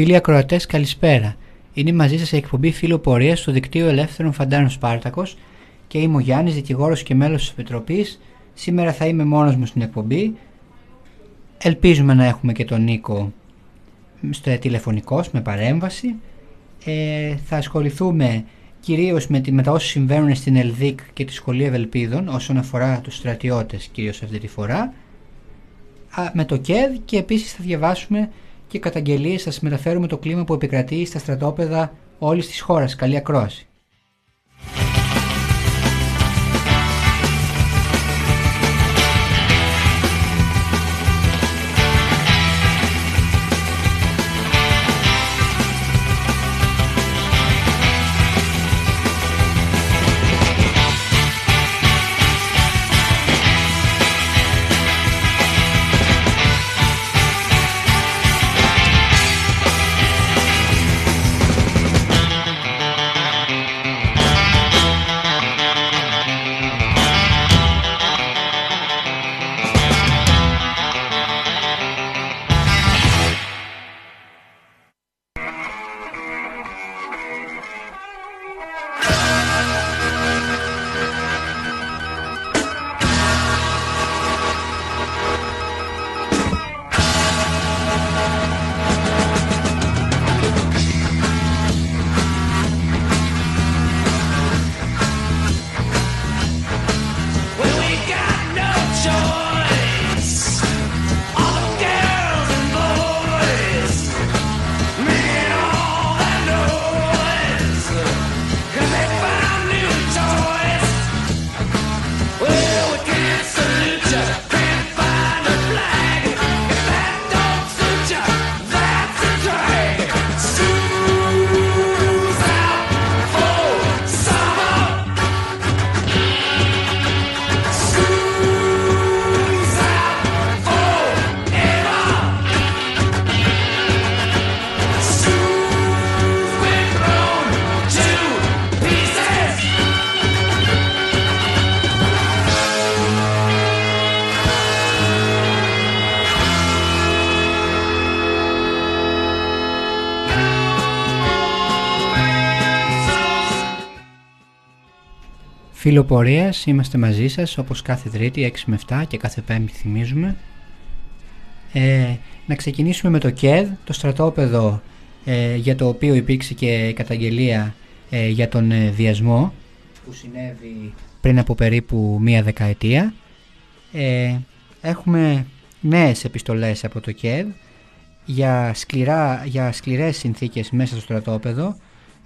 Φίλοι ακροατές, καλησπέρα. Είναι μαζί σας η εκπομπή Φίλο Πορείας του Δικτύου Ελεύθερων Φαντάρων Σπάρτακος και είμαι ο Γιάννης, δικηγόρος και μέλος της Επιτροπής. Σήμερα θα είμαι μόνος μου στην εκπομπή. Ελπίζουμε να έχουμε και τον Νίκο στο τηλεφωνικό με παρέμβαση. Ε, θα ασχοληθούμε κυρίως με, με τα όσα συμβαίνουν στην ΕΛΔΙΚ και τη Σχολή Ευελπίδων όσον αφορά τους στρατιώτες κυρίως αυτή τη φορά με το ΚΕΔ και επίσης θα διαβάσουμε και καταγγελίες θα σας μεταφέρουμε το κλίμα που επικρατεί στα στρατόπεδα όλης της χώρας. Καλή ακρόαση. Φιλοπορίας, είμαστε μαζί σας όπως κάθε Τρίτη 6 με 7 και κάθε Πέμπτη θυμίζουμε. Ε, να ξεκινήσουμε με το ΚΕΔ, το στρατόπεδο ε, για το οποίο υπήρξε και καταγγελία ε, για τον ε, βιασμό που συνέβη πριν από περίπου μία δεκαετία. Ε, έχουμε νέες επιστολές από το ΚΕΔ για, σκληρά, για σκληρές συνθήκες μέσα στο στρατόπεδο.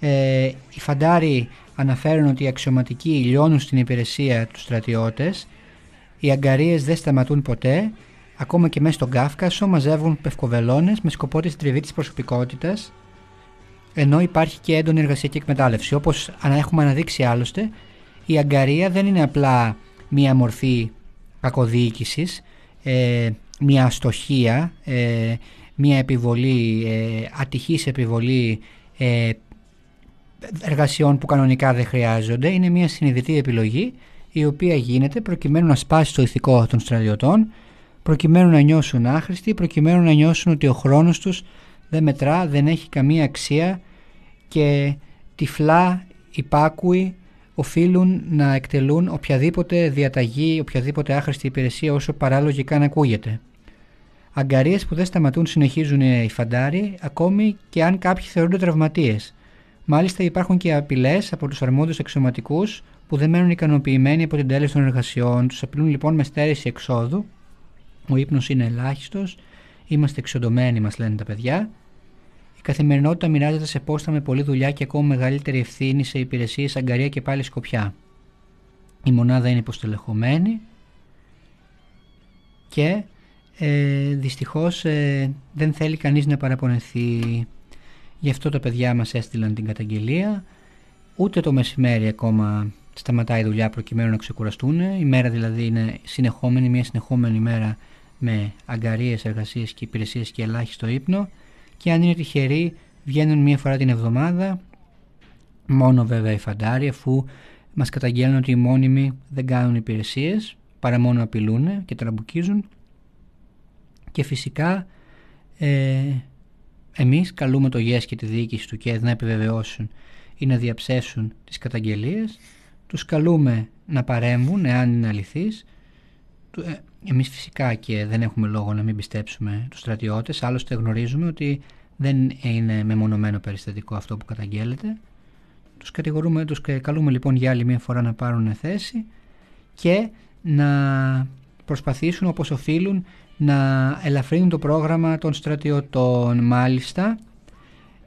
Ε, οι φαντάροι αναφέρουν ότι οι αξιωματικοί λιώνουν στην υπηρεσία τους στρατιώτες, οι αγκαρίες δεν σταματούν ποτέ, ακόμα και μέσα στον Κάφκασο μαζεύουν πευκοβελώνες με σκοπό τη τριβή της προσωπικότητας, ενώ υπάρχει και έντονη εργασιακή εκμετάλλευση. Όπως έχουμε αναδείξει άλλωστε, η αγκαρία δεν είναι απλά μία μορφή κακοδιοίκησης, ε, μία αστοχία, ε, μία επιβολή, ε, ατυχής επιβολή ε, εργασιών που κανονικά δεν χρειάζονται. Είναι μια συνειδητή επιλογή η οποία γίνεται προκειμένου να σπάσει το ηθικό των στρατιωτών, προκειμένου να νιώσουν άχρηστοι, προκειμένου να νιώσουν ότι ο χρόνος τους δεν μετρά, δεν έχει καμία αξία και τυφλά υπάκουοι οφείλουν να εκτελούν οποιαδήποτε διαταγή, οποιαδήποτε άχρηστη υπηρεσία όσο παράλογη καν ακούγεται. Αγκαρίες που δεν σταματούν συνεχίζουν οι φαντάροι ακόμη και αν κάποιοι θεωρούνται τραυματίες. Μάλιστα υπάρχουν και απειλές από τους αρμόδιους αξιωματικούς που δεν μένουν ικανοποιημένοι από την τέλεση των εργασιών. Τους απειλούν λοιπόν με στέρηση εξόδου. Ο ύπνος είναι ελάχιστος. Είμαστε εξοντωμένοι, μας λένε τα παιδιά. Η καθημερινότητα μοιράζεται σε πόστα με πολλή δουλειά και ακόμα μεγαλύτερη ευθύνη σε υπηρεσίες, αγκαρία και πάλι σκοπιά. Η μονάδα είναι υποστελεχωμένη και ε, δυστυχώς ε, δεν θέλει κανείς να παραπονεθεί Γι' αυτό τα παιδιά μας έστειλαν την καταγγελία. Ούτε το μεσημέρι ακόμα σταματάει η δουλειά προκειμένου να ξεκουραστούν. Η μέρα δηλαδή είναι συνεχόμενη, μια συνεχόμενη μέρα με αγκαρίες, εργασίες και υπηρεσίες και ελάχιστο ύπνο. Και αν είναι τυχεροί βγαίνουν μια φορά την εβδομάδα, μόνο βέβαια οι φαντάροι αφού μας καταγγέλνουν ότι οι μόνιμοι δεν κάνουν υπηρεσίες παρά μόνο απειλούν και τραμπουκίζουν και φυσικά ε, εμείς καλούμε το ΓΕΣ και τη διοίκηση του ΚΕΔ να επιβεβαιώσουν ή να διαψεύσουν τις καταγγελίες. Τους καλούμε να παρέμβουν εάν είναι αληθείς. Ε, εμείς φυσικά και δεν έχουμε λόγο να μην πιστέψουμε τους στρατιώτες. Άλλωστε γνωρίζουμε ότι δεν είναι μεμονωμένο περιστατικό αυτό που καταγγέλλεται. Τους, κατηγορούμε, τους καλούμε λοιπόν για άλλη μια φορά να πάρουν θέση και να προσπαθήσουν όπως οφείλουν να ελαφρύνουν το πρόγραμμα των στρατιωτών. Μάλιστα,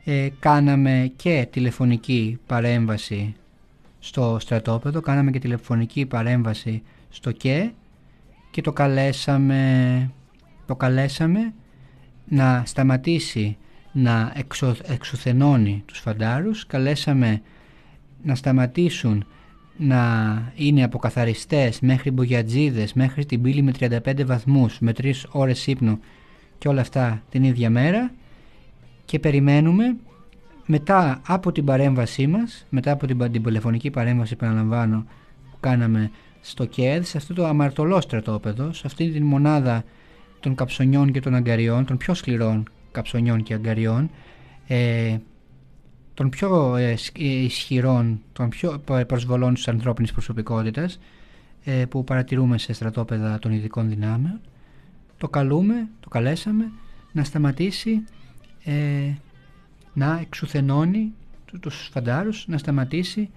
ε, κάναμε και τηλεφωνική παρέμβαση στο στρατόπεδο, κάναμε και τηλεφωνική παρέμβαση στο ΚΕ και το καλέσαμε, το καλέσαμε να σταματήσει να εξο, εξουθενώνει τους φαντάρους, καλέσαμε να σταματήσουν να είναι αποκαθαριστές μέχρι μπογιατζίδες, μέχρι την πύλη με 35 βαθμούς, με 3 ώρες ύπνου και όλα αυτά την ίδια μέρα. Και περιμένουμε μετά από την παρέμβασή μας, μετά από την, την τηλεφωνική παρέμβαση που αναλαμβάνω που κάναμε στο ΚΕΔ, σε αυτό το αμαρτωλό στρατόπεδο, σε αυτή την μονάδα των καψονιών και των αγκαριών, των πιο σκληρών καψονιών και αγκαριών, ε, των πιο ε, ισχυρών, των πιο προσβολών της ανθρώπινης προσωπικότητας ε, που παρατηρούμε σε στρατόπεδα των ειδικών δυνάμεων το καλούμε, το καλέσαμε να σταματήσει ε, να εξουθενώνει τους φαντάρους, να σταματήσει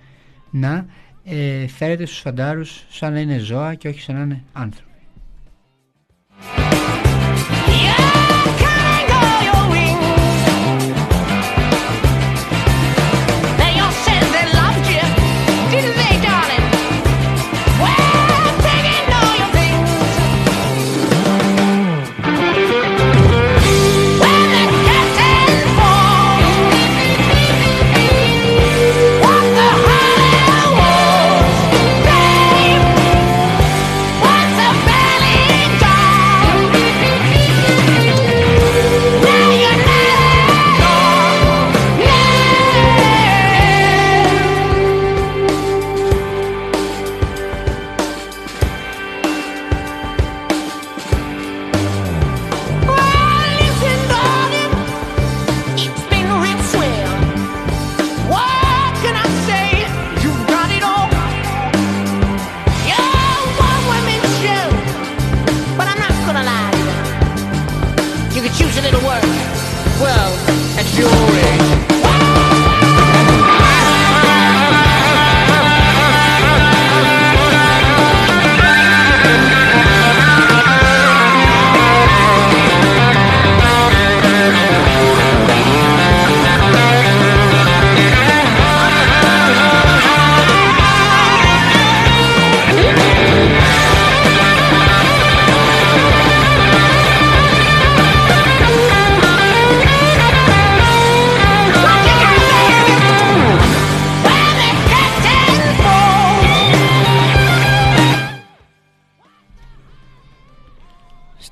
να ε, φέρεται στους φαντάρους σαν να είναι ζώα και όχι σαν να είναι άνθρωποι.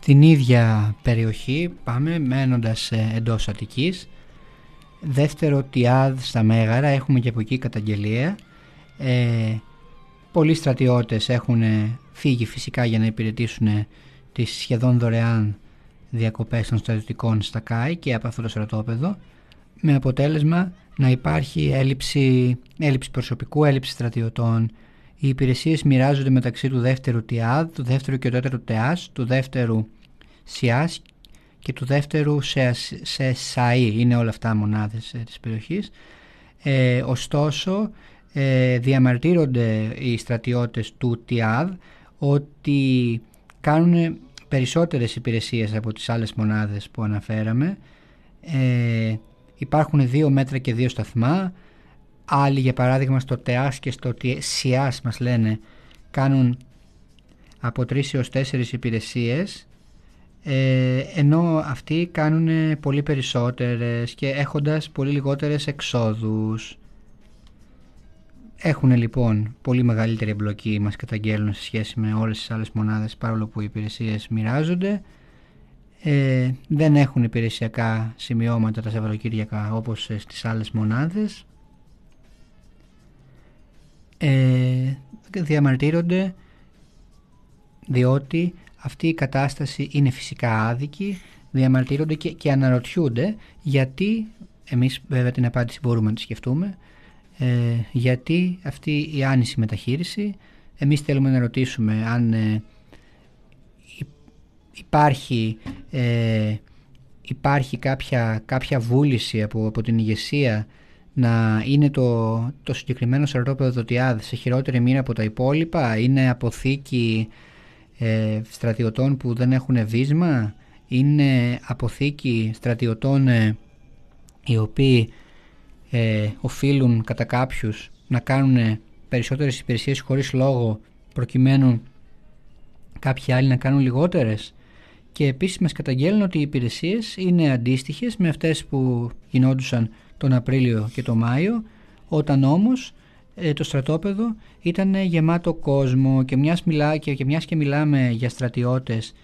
Στην ίδια περιοχή πάμε μένοντας εντός Αττικής. Δεύτερο Τιάδ στα Μέγαρα, έχουμε και από εκεί καταγγελία. Ε, πολλοί στρατιώτες έχουν φύγει φυσικά για να υπηρετήσουν τις σχεδόν δωρεάν διακοπές των στρατιωτικών στα ΚΑΙ και από αυτό το στρατόπεδο με αποτέλεσμα να υπάρχει έλλειψη, έλλειψη προσωπικού, έλλειψη στρατιωτών. Οι υπηρεσίες μοιράζονται μεταξύ του δεύτερου ΤΙΑΔ, του δεύτερου και του τέταρτου ΤΕΑΣ, του δεύτερου ΣΙΑΣ και του δεύτερου σε, σε ΣΑΗ. Είναι όλα αυτά μονάδες ε, της περιοχής. Ε, ωστόσο, ε, διαμαρτύρονται οι στρατιώτες του ΤΙΑΔ ότι κάνουν περισσότερες υπηρεσίες από τις άλλες μονάδες που αναφέραμε. Ε, υπάρχουν δύο μέτρα και δύο σταθμά. Άλλοι για παράδειγμα στο ΤΕΑΣ και στο ΣΙΑΣ μας λένε κάνουν από τρεις έως τέσσερις υπηρεσίες ε, ενώ αυτοί κάνουν πολύ περισσότερες και έχοντας πολύ λιγότερες εξόδους. Έχουν λοιπόν πολύ μεγαλύτερη εμπλοκή μας καταγγέλνουν σε σχέση με όλες τις άλλες μονάδες παρόλο που οι υπηρεσίες μοιράζονται. Ε, δεν έχουν υπηρεσιακά σημειώματα τα Σαββατοκύριακα όπως στις άλλες μονάδες. Ε, διαμαρτύρονται διότι αυτή η κατάσταση είναι φυσικά άδικη, διαμαρτύρονται και, και αναρωτιούνται γιατί, εμείς βέβαια την απάντηση μπορούμε να τη σκεφτούμε, ε, γιατί αυτή η άνηση μεταχείριση, εμείς θέλουμε να ρωτήσουμε αν ε, υπάρχει, ε, υπάρχει κάποια, κάποια βούληση από, από την ηγεσία να είναι το, το συγκεκριμένο στρατόπεδο Δοτιάδ σε χειρότερη μοίρα από τα υπόλοιπα, είναι αποθήκη ε, στρατιωτών που δεν έχουν βίσμα, είναι αποθήκη στρατιωτών ε, οι οποίοι ε, οφείλουν κατά κάποιους να κάνουν περισσότερες υπηρεσίες χωρίς λόγο προκειμένου κάποιοι άλλοι να κάνουν λιγότερες. Και επίσης μας καταγγέλνουν ότι οι υπηρεσίες είναι αντίστοιχες με αυτές που γινόντουσαν τον Απρίλιο και τον Μάιο όταν όμως ε, το στρατόπεδο ήταν γεμάτο κόσμο και μιας, μιλά, και, και μιας και μιλάμε για στρατιώτες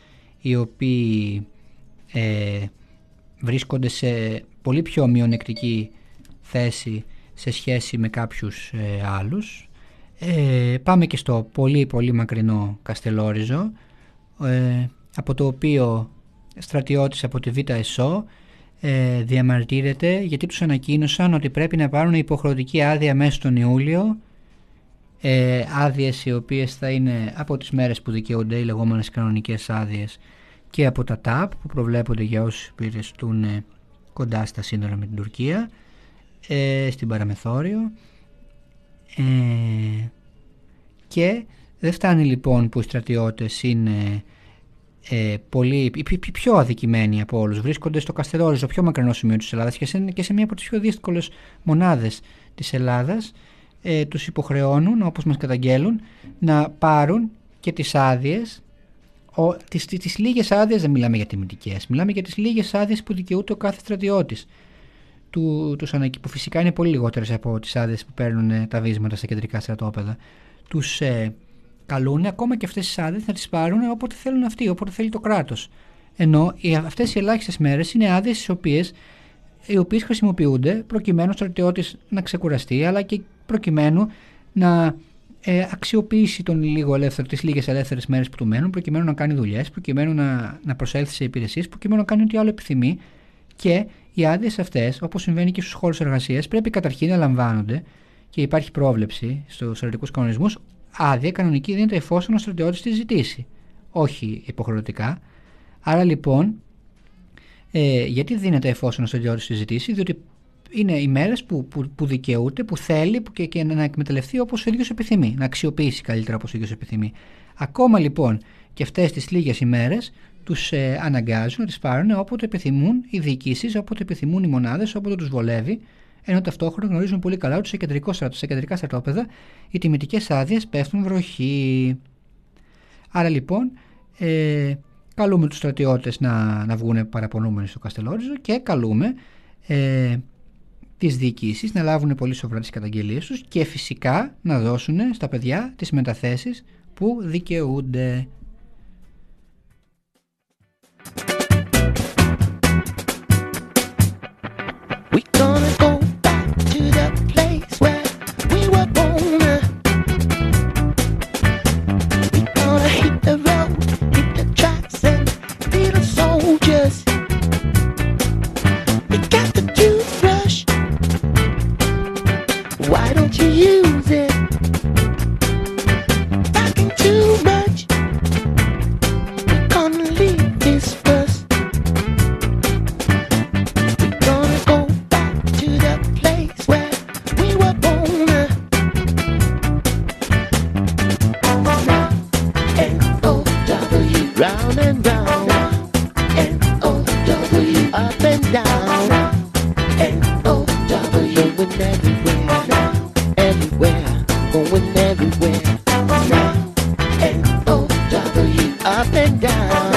οι οποίοι ε, βρίσκονται σε πολύ πιο μειονεκτική θέση σε σχέση με κάποιους ε, άλλους. Ε, πάμε και στο πολύ πολύ μακρινό Καστελόριζο ε, από το οποίο στρατιώτης από τη Β' ΕΣΟ ε, διαμαρτύρεται γιατί τους ανακοίνωσαν ότι πρέπει να πάρουν υποχρεωτική άδεια μέσα στον Ιούλιο. Ε, άδειες οι οποίες θα είναι από τις μέρες που δικαιούνται οι λεγόμενες κανονικές άδειες και από τα ΤΑΠ που προβλέπονται για όσους υπηρεστούν ε, κοντά στα σύνορα με την Τουρκία ε, στην παραμεθόριο. Ε, και δεν φτάνει λοιπόν που οι στρατιώτες είναι ε, πολύ, οι πιο αδικημένοι από όλους. Βρίσκονται στο Καστελόριζο, στο πιο μακρινό σημείο της Ελλάδας και σε, και σε μία από τις πιο δύσκολες μονάδες της Ελλάδας ε, τους υποχρεώνουν όπως μας καταγγέλουν να πάρουν και τις άδειες. τις, τις, τις λίγες άδειες δεν μιλάμε για τιμητικές μιλάμε για τις λίγες άδειες που δικαιούται ο κάθε στρατιώτης. Του, τους που φυσικά είναι πολύ λιγότερες από τις άδειες που παίρνουν ε, τα βίσματα στα κεντρικά στρατόπεδα. Τους ε, καλούν ακόμα και αυτές τις άδειες να τις πάρουν όποτε θέλουν αυτοί, όποτε θέλει το κράτος. Ενώ οι, αυτές οι ελάχιστες μέρες είναι άδειες οι οποίες, οι οποίες χρησιμοποιούνται προκειμένου ο στρατιώτης να ξεκουραστεί αλλά και προκειμένου να ε, αξιοποιήσει τον λίγο ελεύθερο, τις λίγες ελεύθερες μέρες που του μένουν προκειμένου να κάνει δουλειές, προκειμένου να, να προσέλθει σε υπηρεσίες, προκειμένου να κάνει ό,τι άλλο επιθυμεί και οι άδειες αυτές, όπως συμβαίνει και στους χώρους εργασίας, πρέπει καταρχήν να λαμβάνονται και υπάρχει πρόβλεψη στους στρατιωτικούς κανονισμούς άδεια κανονική δίνεται εφόσον ο στρατιώτης τη ζητήσει. Όχι υποχρεωτικά. Άρα λοιπόν, ε, γιατί δίνεται εφόσον ο στρατιώτης τη ζητήσει, διότι είναι οι μέρες που, που, που δικαιούται, που θέλει που και, και να εκμεταλλευτεί όπως ο ίδιος επιθυμεί, να αξιοποιήσει καλύτερα όπως ο ίδιος επιθυμεί. Ακόμα λοιπόν και αυτές τις λίγες ημέρε τους ε, αναγκάζουν να τις πάρουν όποτε επιθυμούν οι διοικήσεις, όποτε επιθυμούν οι μονάδες, όποτε τους βολεύει, ενώ ταυτόχρονα γνωρίζουν πολύ καλά ότι σε, κεντρικό στρατό, σε κεντρικά στρατόπεδα οι τιμητικές άδειες πέφτουν βροχή. Άρα λοιπόν, ε, καλούμε τους στρατιώτες να, να βγουν παραπονούμενοι στο Καστελόριζο και καλούμε ε, τις διοικήσεις να λάβουν πολύ σοβαρά τις καταγγελίες τους και φυσικά να δώσουν στα παιδιά τις μεταθέσεις που δικαιούνται. everywhere. and N-O-W, up and down.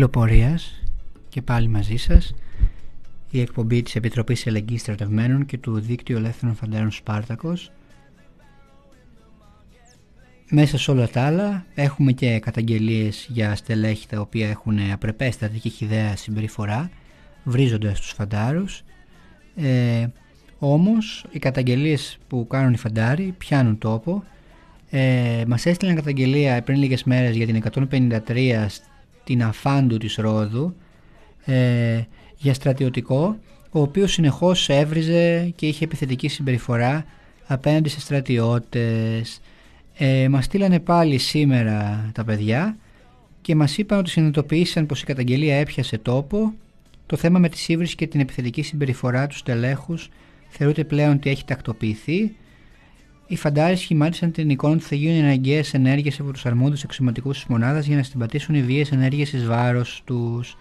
Φίλο πορείας και πάλι μαζί σας η εκπομπή της Επιτροπής Ελεγγύης Στρατευμένων και του Δίκτυου Ελεύθερων Φαντάρων Σπάρτακος. Μέσα σε όλα τα άλλα έχουμε και καταγγελίες για στελέχη τα οποία έχουν απρεπέστατη και χιδέα συμπεριφορά βρίζοντας τους φαντάρους. Ε, όμως οι καταγγελίες που κάνουν οι φαντάροι πιάνουν τόπο. Ε, μας έστειλαν καταγγελία πριν λίγες μέρες για την 153 στην Αφάντου της Ρόδου ε, για στρατιωτικό ο οποίος συνεχώς έβριζε και είχε επιθετική συμπεριφορά απέναντι σε στρατιώτες. Ε, μας στείλανε πάλι σήμερα τα παιδιά και μας είπαν ότι συνειδητοποίησαν πως η καταγγελία έπιασε τόπο. Το θέμα με τη σύβριση και την επιθετική συμπεριφορά του στελέχους θεωρείται πλέον ότι έχει τακτοποιηθεί οι φαντάροι σχημάτισαν την εικόνα ότι θα γίνουν αναγκαίες ενέργειες από τους αρμόδιους αξιωματικούς της μονάδας για να συμπατήσουν οι βίαιες ενέργειες εις βάρος τους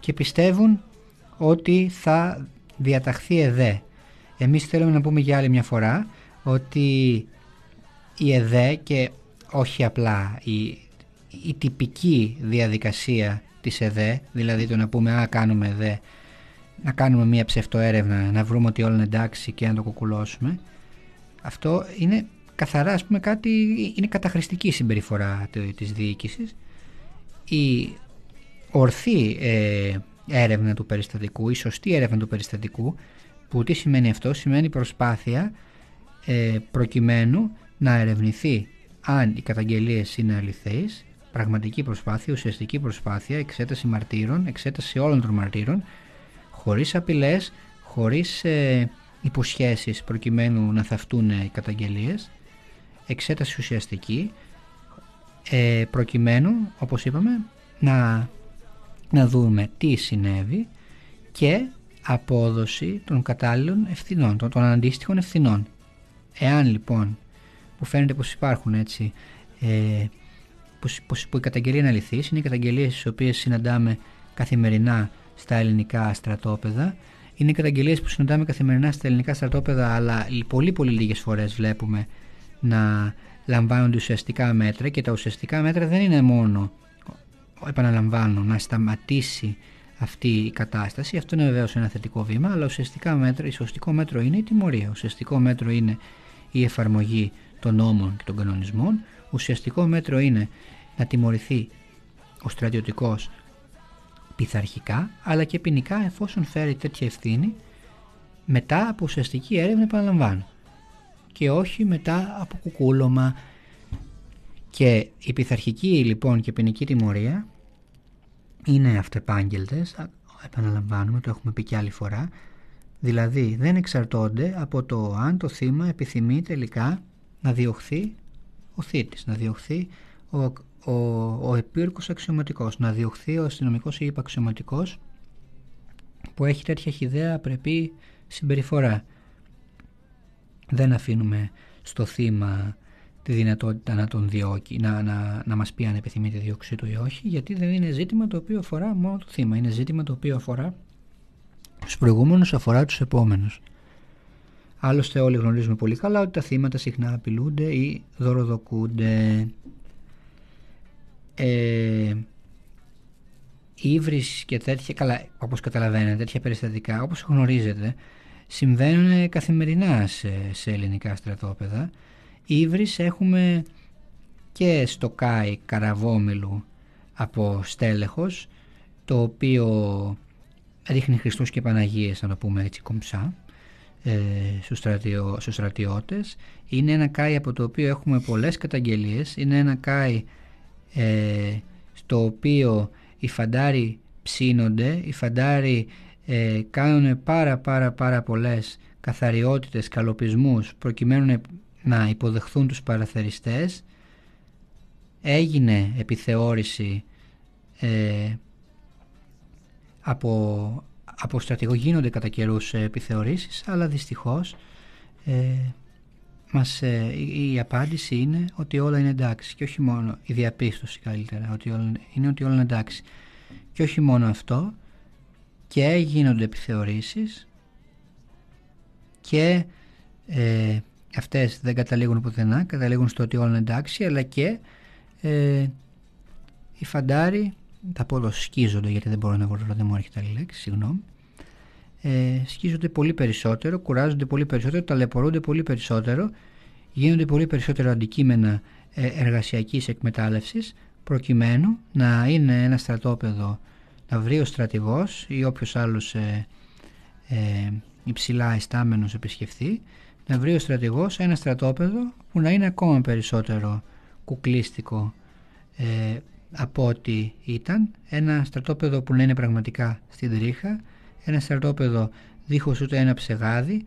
και πιστεύουν ότι θα διαταχθεί ΕΔΕ. Εμείς θέλουμε να πούμε για άλλη μια φορά ότι η ΕΔΕ και όχι απλά η, η τυπική διαδικασία της ΕΔΕ, δηλαδή το να πούμε α κάνουμε ΕΔΕ, να κάνουμε μια ψευτοέρευνα, να βρούμε ότι όλα είναι εντάξει και να το κουκουλώσουμε, αυτό είναι καθαρά ας πούμε κάτι, είναι καταχρηστική συμπεριφορά της διοίκησης. Η ορθή ε, έρευνα του περιστατικού, η σωστή έρευνα του περιστατικού, που τι σημαίνει αυτό, σημαίνει προσπάθεια ε, προκειμένου να ερευνηθεί αν οι καταγγελίες είναι αληθείς, πραγματική προσπάθεια, ουσιαστική προσπάθεια, εξέταση μαρτύρων, εξέταση όλων των μαρτύρων, χωρίς απειλές, χωρίς ε, υποσχέσεις προκειμένου να θαυτούν οι καταγγελίες, εξέταση ουσιαστική, ε, προκειμένου, όπως είπαμε, να, να δούμε τι συνέβη και απόδοση των κατάλληλων ευθυνών, των, των αντίστοιχων ευθυνών. Εάν λοιπόν που φαίνεται πως υπάρχουν έτσι ε, πως, πως, που η καταγγελία είναι αληθής είναι οι καταγγελίες τις οποίες συναντάμε καθημερινά στα ελληνικά στρατόπεδα είναι οι καταγγελίες που συναντάμε καθημερινά στα ελληνικά στρατόπεδα αλλά πολύ πολύ λίγες φορές βλέπουμε να λαμβάνονται ουσιαστικά μέτρα και τα ουσιαστικά μέτρα δεν είναι μόνο επαναλαμβάνω να σταματήσει αυτή η κατάσταση αυτό είναι βεβαίως ένα θετικό βήμα αλλά ουσιαστικά μέτρο, ουσιαστικό μέτρο είναι η τιμωρία ουσιαστικό μέτρο είναι η εφαρμογή των νόμων και των κανονισμών. Ουσιαστικό μέτρο είναι να τιμωρηθεί ο στρατιωτικός πειθαρχικά αλλά και ποινικά εφόσον φέρει τέτοια ευθύνη μετά από ουσιαστική έρευνα επαναλαμβάνω. Και όχι μετά από κουκούλωμα. Και η πειθαρχική λοιπόν και ποινική τιμωρία είναι αυτεπάγγελτες επαναλαμβάνουμε το έχουμε πει και άλλη φορά. Δηλαδή δεν εξαρτώνται από το αν το θύμα επιθυμεί τελικά να διωχθεί ο θήτης, να διωχθεί ο, ο, ο επίρκος αξιωματικός, να διωχθεί ο αστυνομικός ή υπαξιωματικός που έχει τέτοια χιδέα απρεπή συμπεριφορά. Δεν αφήνουμε στο θύμα τη δυνατότητα να τον διώκει, να, να, να μας πει αν επιθυμεί τη διώξή του ή όχι, γιατί δεν είναι ζήτημα το οποίο αφορά μόνο το θύμα. Είναι ζήτημα το οποίο αφορά τους προηγούμενους, αφορά τους επόμενους. Άλλωστε όλοι γνωρίζουμε πολύ καλά ότι τα θύματα συχνά απειλούνται ή δωροδοκούνται. Ε, ύβρις και τέτοια, καλά, όπως καταλαβαίνετε, τέτοια περιστατικά, όπως γνωρίζετε, συμβαίνουν καθημερινά σε, σε ελληνικά στρατόπεδα. Ύβρις έχουμε και στο ΚΑΙ Καραβόμιλου από στέλεχος, το οποίο ρίχνει Χριστούς και Παναγίες, να το πούμε έτσι κομψά ε, στους, στρατιώ, στους στρατιώτες είναι ένα κάι από το οποίο έχουμε πολλές καταγγελίες είναι ένα κάι ε, στο οποίο οι φαντάροι ψήνονται οι φαντάροι ε, κάνουν πάρα πάρα πάρα πολλές καθαριότητες, καλοπισμούς προκειμένου να υποδεχθούν τους παραθεριστές. Έγινε επιθεώρηση ε, από, από στρατηγό. Γίνονται κατά καιρούς επιθεωρήσεις αλλά δυστυχώς ε, μας, ε, η, απάντηση είναι ότι όλα είναι εντάξει και όχι μόνο η διαπίστωση καλύτερα ότι όλα, είναι ότι όλα είναι εντάξει. Και όχι μόνο αυτό και γίνονται επιθεωρήσεις και ε, αυτές δεν καταλήγουν πουθενά καταλήγουν στο ότι όλα είναι εντάξει αλλά και ε, οι φαντάροι τα πω σκίζονται γιατί δεν μπορώ να βρω δεν μου έρχεται άλλη λέξη συγγνώμη ε, σκίζονται πολύ περισσότερο, κουράζονται πολύ περισσότερο, ταλαιπωρούνται πολύ περισσότερο, γίνονται πολύ περισσότερο αντικείμενα ε, εργασιακής εκμετάλλευσης προκειμένου να είναι ένα στρατόπεδο να βρει ο στρατηγός ή όποιος άλλος ε, ε, υψηλά ειστάμενος επισκεφθεί να βρει ο στρατηγός ένα στρατόπεδο που να είναι ακόμα περισσότερο κουκλίστικο ε, από ό,τι ήταν ένα στρατόπεδο που να είναι πραγματικά στην τρίχα ένα στρατόπεδο δίχως ούτε ένα ψεγάδι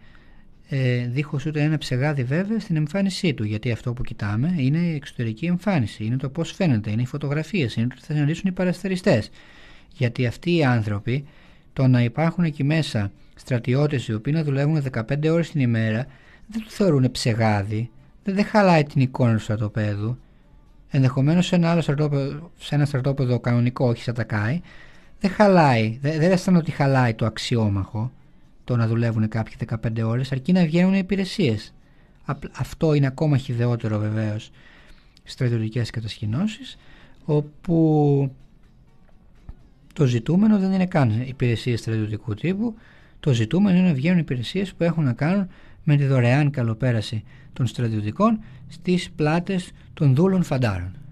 ε, δίχως ούτε ένα ψεγάδι βέβαια στην εμφάνισή του γιατί αυτό που κοιτάμε είναι η εξωτερική εμφάνιση είναι το πως φαίνεται, είναι οι φωτογραφίες είναι το τι θα συναντήσουν οι παραστεριστές. Γιατί αυτοί οι άνθρωποι το να υπάρχουν εκεί μέσα στρατιώτες οι οποίοι να δουλεύουν 15 ώρες την ημέρα δεν το θεωρούν ψεγάδι δεν, δεν χαλάει την εικόνα του στρατοπέδου. Ενδεχομένως σε ένα άλλο στρατόπεδο, σε ένα στρατόπεδο κανονικό όχι σαν τα ΚΑΙ δεν χαλάει, δεν, δεν αισθάνομαι ότι χαλάει το αξιόμαχο το να δουλεύουν κάποιοι 15 ώρες αρκεί να βγαίνουν υπηρεσίες. Αυτό είναι ακόμα χιδεότερο βεβαίως στρατιωτικές κατασκηνώσεις όπου το ζητούμενο δεν είναι καν υπηρεσίες στρατιωτικού τύπου το ζητούμενο είναι να βγαίνουν υπηρεσίες που έχουν να κάνουν με τη δωρεάν καλοπέραση των στρατιωτικών στις πλάτες των δούλων φαντάρων.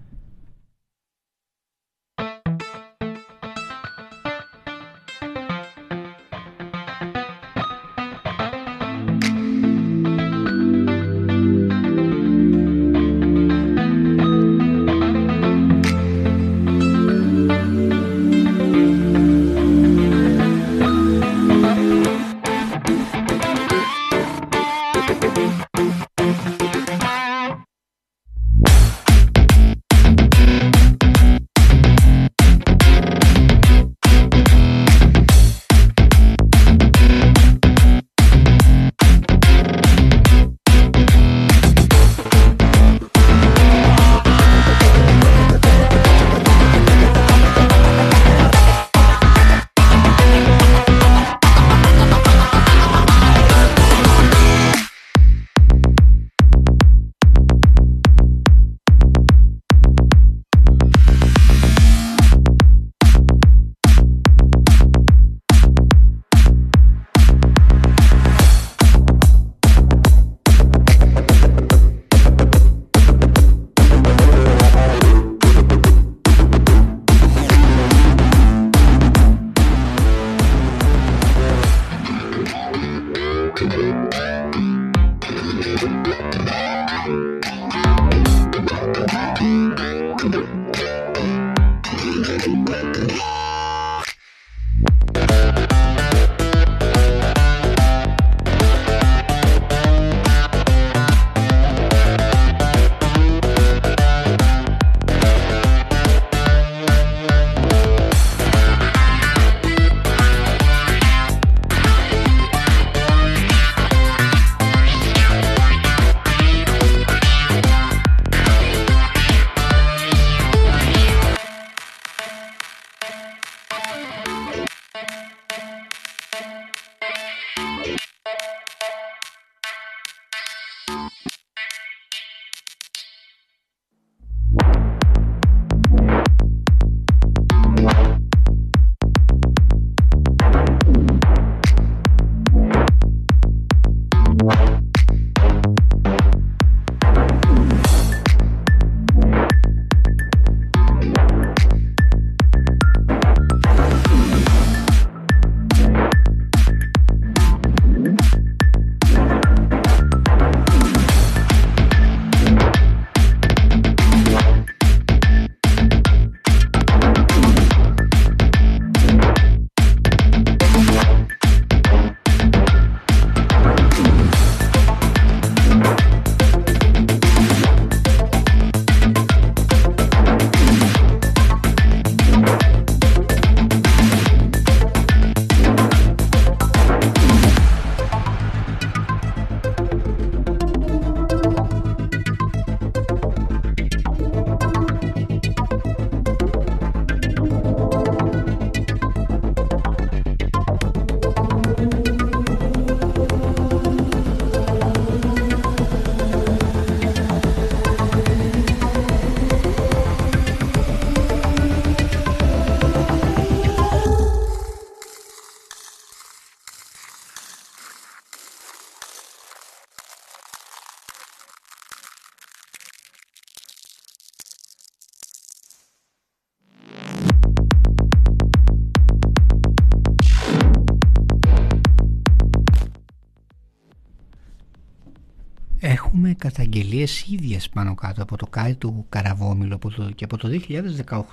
Καταγγελίες ίδιες πάνω κάτω από το κάτι του Καραβόμιλο από το, και από το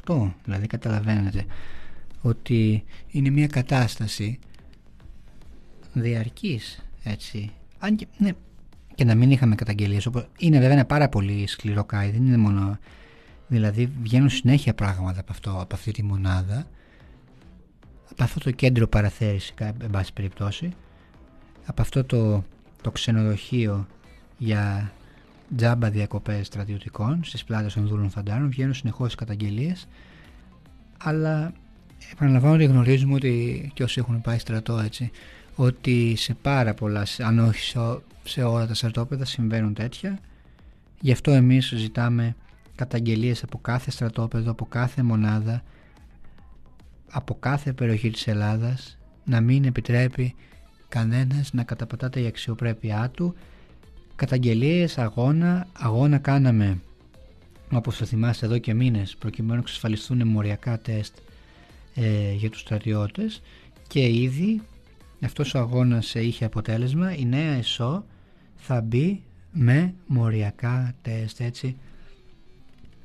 2018 δηλαδή καταλαβαίνετε ότι είναι μια κατάσταση διαρκής έτσι. Αν και, ναι, και να μην είχαμε καταγγελίες είναι βέβαια ένα πάρα πολύ σκληρό κάτι δεν είναι μόνο δηλαδή βγαίνουν συνέχεια πράγματα από, αυτό, από αυτή τη μονάδα από αυτό το κέντρο παραθέρηση εν πάση περιπτώσει από αυτό το, το ξενοδοχείο για τζάμπα διακοπές στρατιωτικών στις πλάτες των δούλων φαντάρων βγαίνουν συνεχώς καταγγελίες αλλά επαναλαμβάνω ότι γνωρίζουμε ότι και όσοι έχουν πάει στρατό έτσι ότι σε πάρα πολλά αν όχι σε, όλα τα στρατόπεδα συμβαίνουν τέτοια. Γι' αυτό εμείς ζητάμε καταγγελίες από κάθε στρατόπεδο από κάθε μονάδα από κάθε περιοχή της Ελλάδας να μην επιτρέπει κανένας να καταπατάται η αξιοπρέπειά του καταγγελίες, αγώνα. Αγώνα κάναμε όπως θα θυμάστε εδώ και μήνες προκειμένου να εξασφαλιστούν μοριακά τεστ ε, για τους στρατιώτες. Και ήδη αυτός ο αγώνας είχε αποτέλεσμα. Η νέα ΕΣΟ θα μπει με μοριακά τεστ έτσι.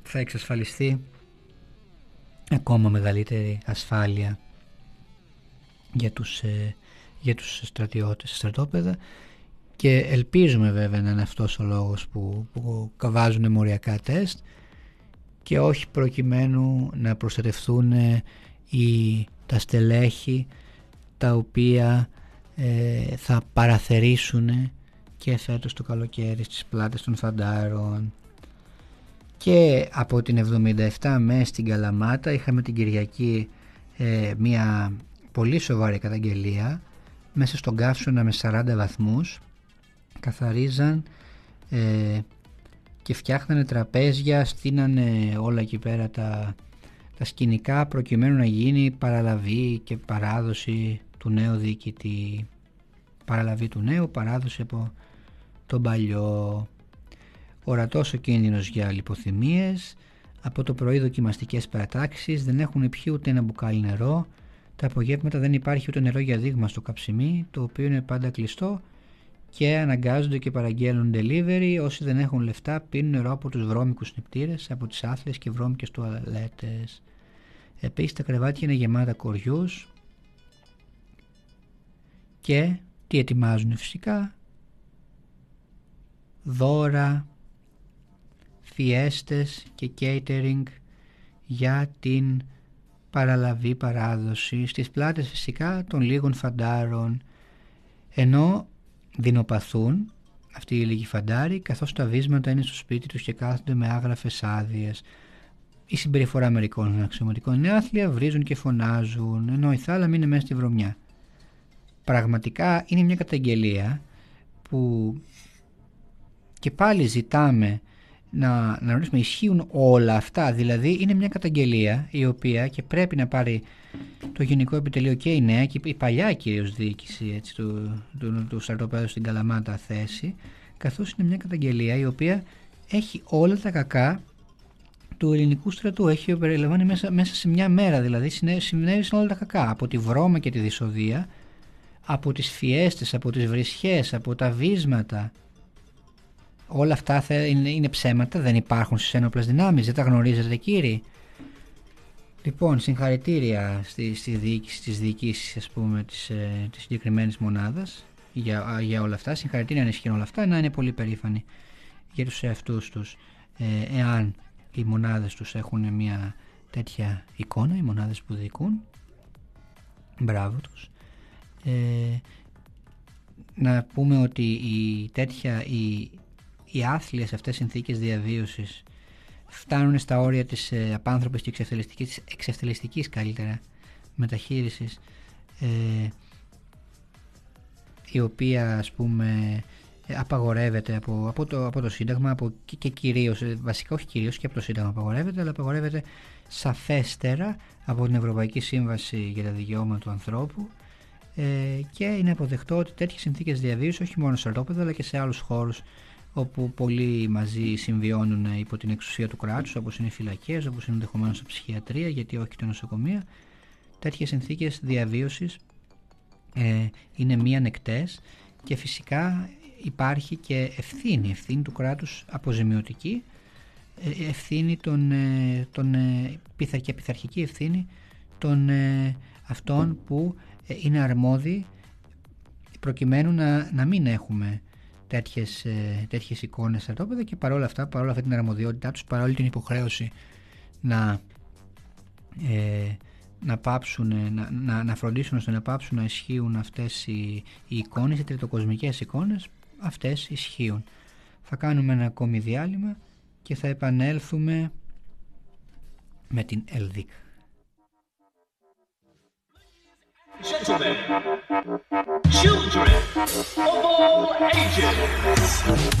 Θα εξασφαλιστεί ακόμα μεγαλύτερη ασφάλεια για τους, ε, για τους στρατιώτες στρατόπεδα και ελπίζουμε βέβαια να είναι αυτός ο λόγος που, που καβάζουν μοριακά τεστ και όχι προκειμένου να προστατευτούν οι, τα στελέχη τα οποία ε, θα παραθερήσουν και φέτος το καλοκαίρι στις πλάτες των φαντάρων. Και από την 77 μέσα στην Καλαμάτα είχαμε την Κυριακή ε, μια πολύ σοβαρή καταγγελία μέσα στον καύσωνα με 40 βαθμούς καθαρίζαν ε, και φτιάχνανε τραπέζια, στείνανε όλα εκεί πέρα τα, τα σκηνικά προκειμένου να γίνει παραλαβή και παράδοση του νέου διοικητή. Παραλαβή του νέου, παράδοση από τον παλιό. Ορατός ο κίνδυνος για λιποθυμίες, από το πρωί δοκιμαστικές παρατάξεις, δεν έχουν πιει ούτε ένα μπουκάλι νερό, τα απογεύματα δεν υπάρχει ούτε νερό για δείγμα στο καψιμί, το οποίο είναι πάντα κλειστό και αναγκάζονται και παραγγέλνουν delivery. Όσοι δεν έχουν λεφτά πίνουν νερό από τους βρώμικους νηπτήρες, από τις άθλες και βρώμικες τουαλέτες. Επίσης τα κρεβάτια είναι γεμάτα κοριούς και τι ετοιμάζουν φυσικά δώρα, φιέστες και catering για την παραλαβή παράδοση στις πλάτες φυσικά των λίγων φαντάρων ενώ δεινοπαθούν αυτοί οι λίγοι φαντάροι καθώς τα βίσματα είναι στο σπίτι τους και κάθονται με άγραφες άδειες. Η συμπεριφορά μερικών αξιωματικών είναι άθλια, βρίζουν και φωνάζουν ενώ η θάλαμη είναι μέσα στη βρωμιά. Πραγματικά είναι μια καταγγελία που και πάλι ζητάμε να, να ρωτήσουμε ισχύουν όλα αυτά; Δηλαδή είναι μια καταγγελία η οποία και πρέπει να πάρει το Γενικό Επιτελείο και η νέα και η παλιά κυρίως διοίκηση έτσι, του, του, του στρατοπέδου στην Καλαμάτα θέση καθώς είναι μια καταγγελία η οποία έχει όλα τα κακά του ελληνικού στρατού. Έχει περιλαμβάνει μέσα, μέσα σε μια μέρα δηλαδή συνέβησαν όλα τα κακά. Από τη βρώμα και τη δυσοδεία από τις φιέστες, από τις βρισχές, από τα βίσματα όλα αυτά είναι, είναι ψέματα, δεν υπάρχουν στις ένοπλες δυνάμεις, δεν τα γνωρίζετε κύριοι. Λοιπόν, συγχαρητήρια στη, στη διοίκηση της διοίκησης ας πούμε της, ε, της συγκεκριμένης μονάδας για, για όλα αυτά. Συγχαρητήρια αν ισχύουν όλα αυτά, να είναι πολύ περήφανοι για τους εαυτούς τους ε, εάν οι μονάδες τους έχουν μια τέτοια εικόνα, οι μονάδες που διοικούν. Μπράβο τους. Ε, να πούμε ότι η τέτοια, η, οι άθλιες αυτές συνθήκες διαβίωσης φτάνουν στα όρια της ε, απάνθρωπης και εξευτελιστικής, εξευτελιστικής καλύτερα μεταχείρισης ε, η οποία ας πούμε απαγορεύεται από, από, το, από το Σύνταγμα από, και, και κυρίως, ε, βασικά όχι κυρίως και από το Σύνταγμα απαγορεύεται αλλά απαγορεύεται σαφέστερα από την Ευρωπαϊκή Σύμβαση για τα Δικαιώματα του Ανθρώπου ε, και είναι αποδεκτό ότι τέτοιες συνθήκες διαβίωσης όχι μόνο σε στρατόπεδο αλλά και σε άλλους χώρους όπου πολλοί μαζί συμβιώνουν υπό την εξουσία του κράτους όπως είναι οι φυλακές, όπως είναι ενδεχομένως η ψυχιατρία γιατί όχι τα νοσοκομεία. Τέτοιες συνθήκες διαβίωσης ε, είναι μη ανεκτές και φυσικά υπάρχει και ευθύνη, ευθύνη του κράτους αποζημιωτική, ε, ευθύνη των, ε, των, ε, και πειθαρχική ευθύνη των αυτών που είναι αρμόδιοι προκειμένου να, να μην έχουμε τέτοιες, τέτοιες εικόνες στα τόπεδα και παρόλα αυτά, παρόλα αυτή την αρμοδιότητά τους, παρόλη την υποχρέωση να, να, πάψουν, να, να, να φροντίσουν ώστε να πάψουν να ισχύουν αυτές οι, οι εικόνες, οι τριτοκοσμικές εικόνες, αυτές ισχύουν. Θα κάνουμε ένα ακόμη διάλειμμα και θα επανέλθουμε με την ΕΛΔΙΚ. Gentlemen, children of all ages,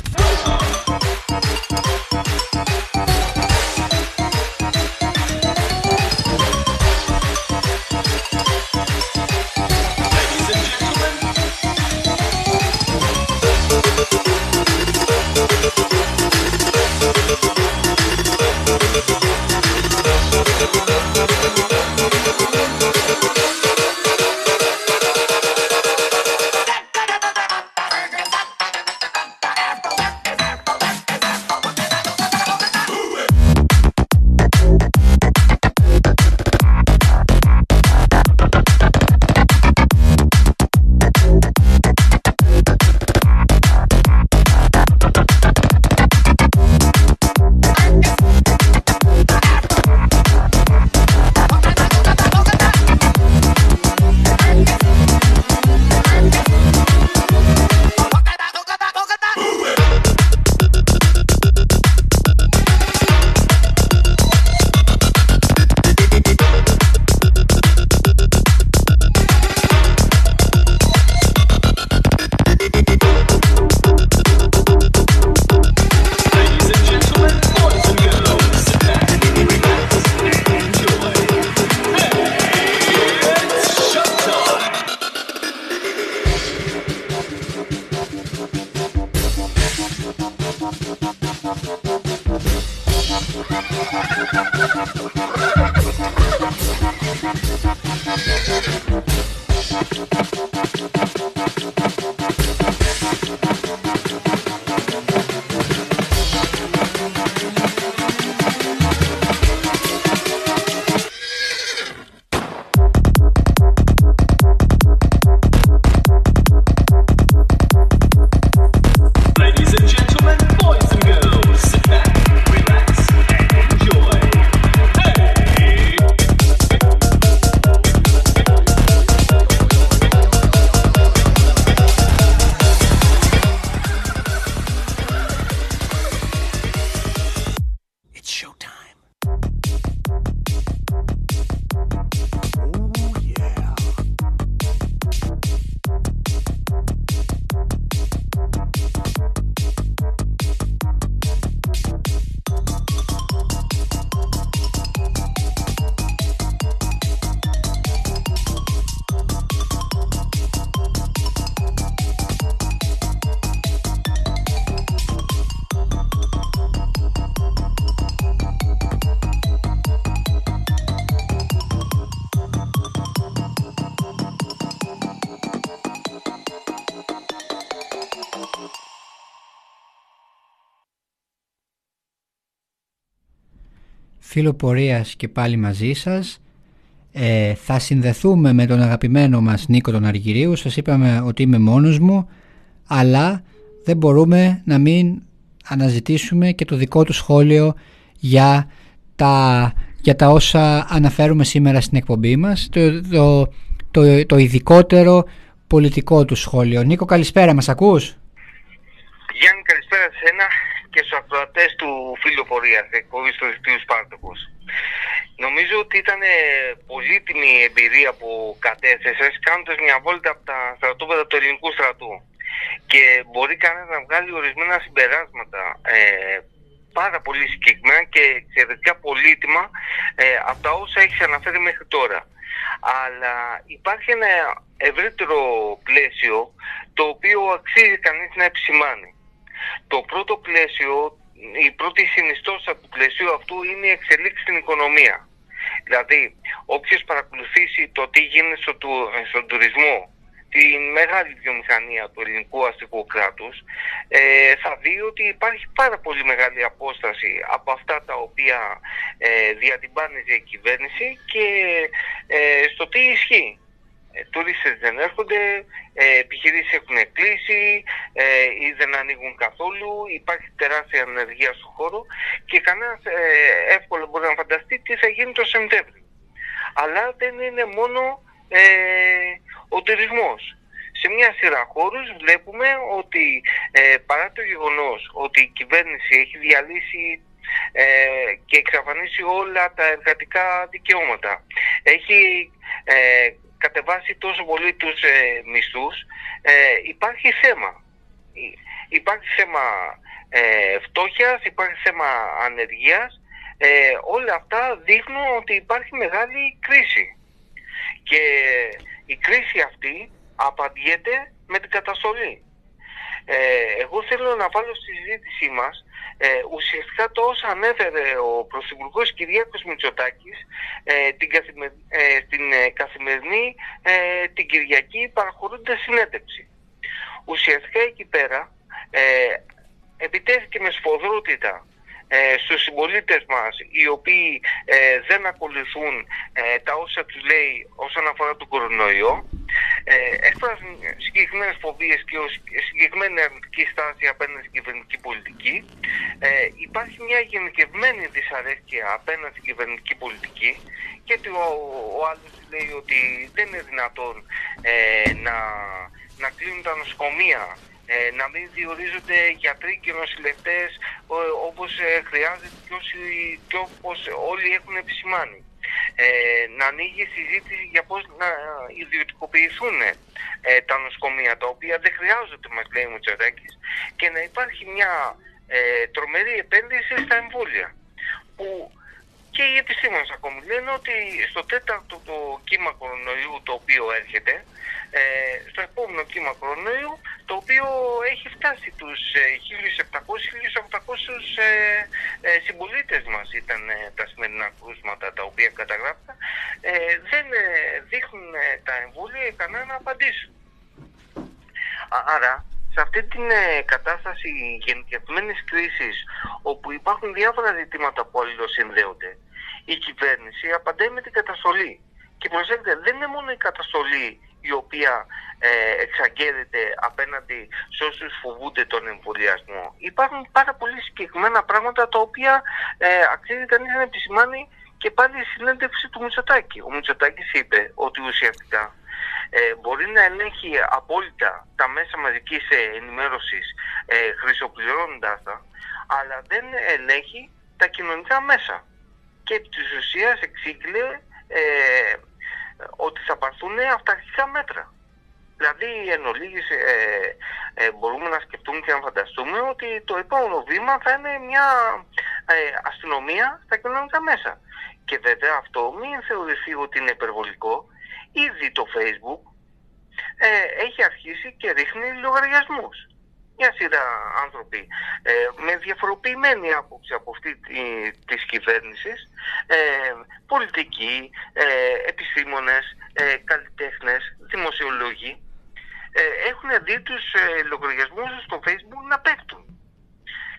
φίλο πορείας και πάλι μαζί σας. Ε, θα συνδεθούμε με τον αγαπημένο μας Νίκο τον Αργυρίου. Σας είπαμε ότι είμαι μόνος μου, αλλά δεν μπορούμε να μην αναζητήσουμε και το δικό του σχόλιο για τα, για τα όσα αναφέρουμε σήμερα στην εκπομπή μας. Το, το, το, το ειδικότερο πολιτικό του σχόλιο. Νίκο καλησπέρα, μας ακούς; Γιάννη καλησπέρα σε ένα και στους ακροατές του φίλου πορεία εκπομπής του Δικτύου Σπάρτοκο. Νομίζω ότι ήταν πολύτιμη η εμπειρία που κατέθεσες κάνοντας μια βόλτα από τα στρατόπεδα του ελληνικού στρατού. Και μπορεί κανένας να βγάλει ορισμένα συμπεράσματα ε, πάρα πολύ συγκεκριμένα και εξαιρετικά πολύτιμα ε, από τα όσα έχεις αναφέρει μέχρι τώρα. Αλλά υπάρχει ένα ευρύτερο πλαίσιο το οποίο αξίζει κανείς να επισημάνει. Το πρώτο πλαίσιο, η πρώτη συνιστόσα του πλαισίου αυτού είναι η εξελίξη στην οικονομία. Δηλαδή, όποιος παρακολουθήσει το τι γίνεται στο, στον τουρισμό την μεγάλη βιομηχανία του ελληνικού αστικού κράτους ε, θα δει ότι υπάρχει πάρα πολύ μεγάλη απόσταση από αυτά τα οποία ε, διατυμπάνιζε η κυβέρνηση και ε, στο τι ισχύει. Ε, τουρίστες δεν έρχονται, ε, επιχειρήσεις έχουν κλείσει ε, ή δεν ανοίγουν καθόλου, υπάρχει τεράστια ανεργία στον χώρο και κανένας ε, εύκολα μπορεί να φανταστεί τι θα γίνει το Σεπτέμβριο. Αλλά δεν είναι μόνο ε, ο τουρισμός. Σε μια σειρά χώρους βλέπουμε ότι ε, παρά το γεγονός ότι η κυβέρνηση έχει διαλύσει ε, και εξαφανίσει όλα τα εργατικά δικαιώματα. Έχει ε, κατεβάσει τόσο πολύ τους ε, μισθούς, ε, υπάρχει θέμα. Υπάρχει θέμα ε, φτώχειας, υπάρχει θέμα ανεργίας. Ε, όλα αυτά δείχνουν ότι υπάρχει μεγάλη κρίση. Και η κρίση αυτή απαντιέται με την καταστολή. Ε, εγώ θέλω να βάλω στη συζήτησή μας ε, ουσιαστικά το όσα ανέφερε ο Πρωθυπουργός Κυριάκος Μητσοτάκης ε, την ε, στην ε, καθημερινή την Κυριακή παραχωρούνται συνέντευξη. Ουσιαστικά εκεί πέρα επιτέθηκε με σφοδρότητα ε, στους συμπολίτες μας οι οποίοι ε, δεν ακολουθούν ε, τα όσα τους λέει όσον αφορά τον κορονοϊό ε, έκφραζαν συγκεκριμένες φοβίες και συγκεκριμένη αρνητική στάση απέναντι στην κυβερνητική πολιτική. Ε, υπάρχει μια γενικευμένη δυσαρέσκεια απέναντι στην κυβερνητική πολιτική και ο, ο άλλος λέει ότι δεν είναι δυνατόν ε, να, να κλείνουν τα νοσοκομεία ε, να μην διορίζονται γιατροί και νοσηλευτές όπως ε, χρειάζεται και, όσοι, και όπως όλοι έχουν επισημάνει. Ε, να ανοίγει συζήτηση για πώς να ιδιωτικοποιηθούν ε, τα νοσοκομεία τα οποία δεν χρειάζονται μας λέει ο και να υπάρχει μια ε, τρομερή επένδυση στα εμβόλια που και οι επιστήμονες ακόμη λένε ότι στο τέταρτο το κύμα κορονοϊού το οποίο έρχεται, ε, στο επόμενο κύμα κορονοϊού, το οποίο έχει φτάσει τους 1.700-1.800 ε, ε, συμπολίτες μας ήταν ε, τα σημερινά κρούσματα τα οποία καταγράφηκαν, ε, δεν ε, δείχνουν τα εμβόλια ικανά να απαντήσουν. Άρα, σε αυτή την κατάσταση γενικευμένης κρίσης όπου υπάρχουν διάφορα ζητήματα που αλληλοσυνδέονται η κυβέρνηση απαντάει με την καταστολή. Και προσέξτε, δεν είναι μόνο η καταστολή η οποία ε, εξαγγέλλεται απέναντι σε όσους φοβούνται τον εμβολιασμό. Υπάρχουν πάρα πολύ συγκεκριμένα πράγματα τα οποία ε, αξίζει κανείς να επισημάνει και πάλι η συνέντευξη του Μητσοτάκη. Ο Μητσοτάκης είπε ότι ουσιαστικά ε, μπορεί να ελέγχει απόλυτα τα μέσα μαζικής ενημέρωσης ε, χρησιμοποιώντας τα, αλλά δεν ελέγχει τα κοινωνικά μέσα και επί της ουσίας εξήγηλε ε, ότι θα πάρθουν αυταρχικά μέτρα. Δηλαδή, εν ολίγης, ε, ε, μπορούμε να σκεφτούμε και να φανταστούμε ότι το επόμενο βήμα θα είναι μια ε, αστυνομία στα κοινωνικά μέσα. Και βέβαια αυτό μην θεωρηθεί ότι είναι υπερβολικό. Ήδη το Facebook έχει αρχίσει και ρίχνει λογαριασμούς μια σειρά άνθρωποι ε, με διαφοροποιημένη άποψη από αυτή τη, της κυβέρνησης, ε, πολιτικοί, ε, επιστήμονες, ε, καλλιτέχνες, δημοσιολόγοι, ε, έχουν δει τους ε, λογαριασμούς στο facebook να πέφτουν.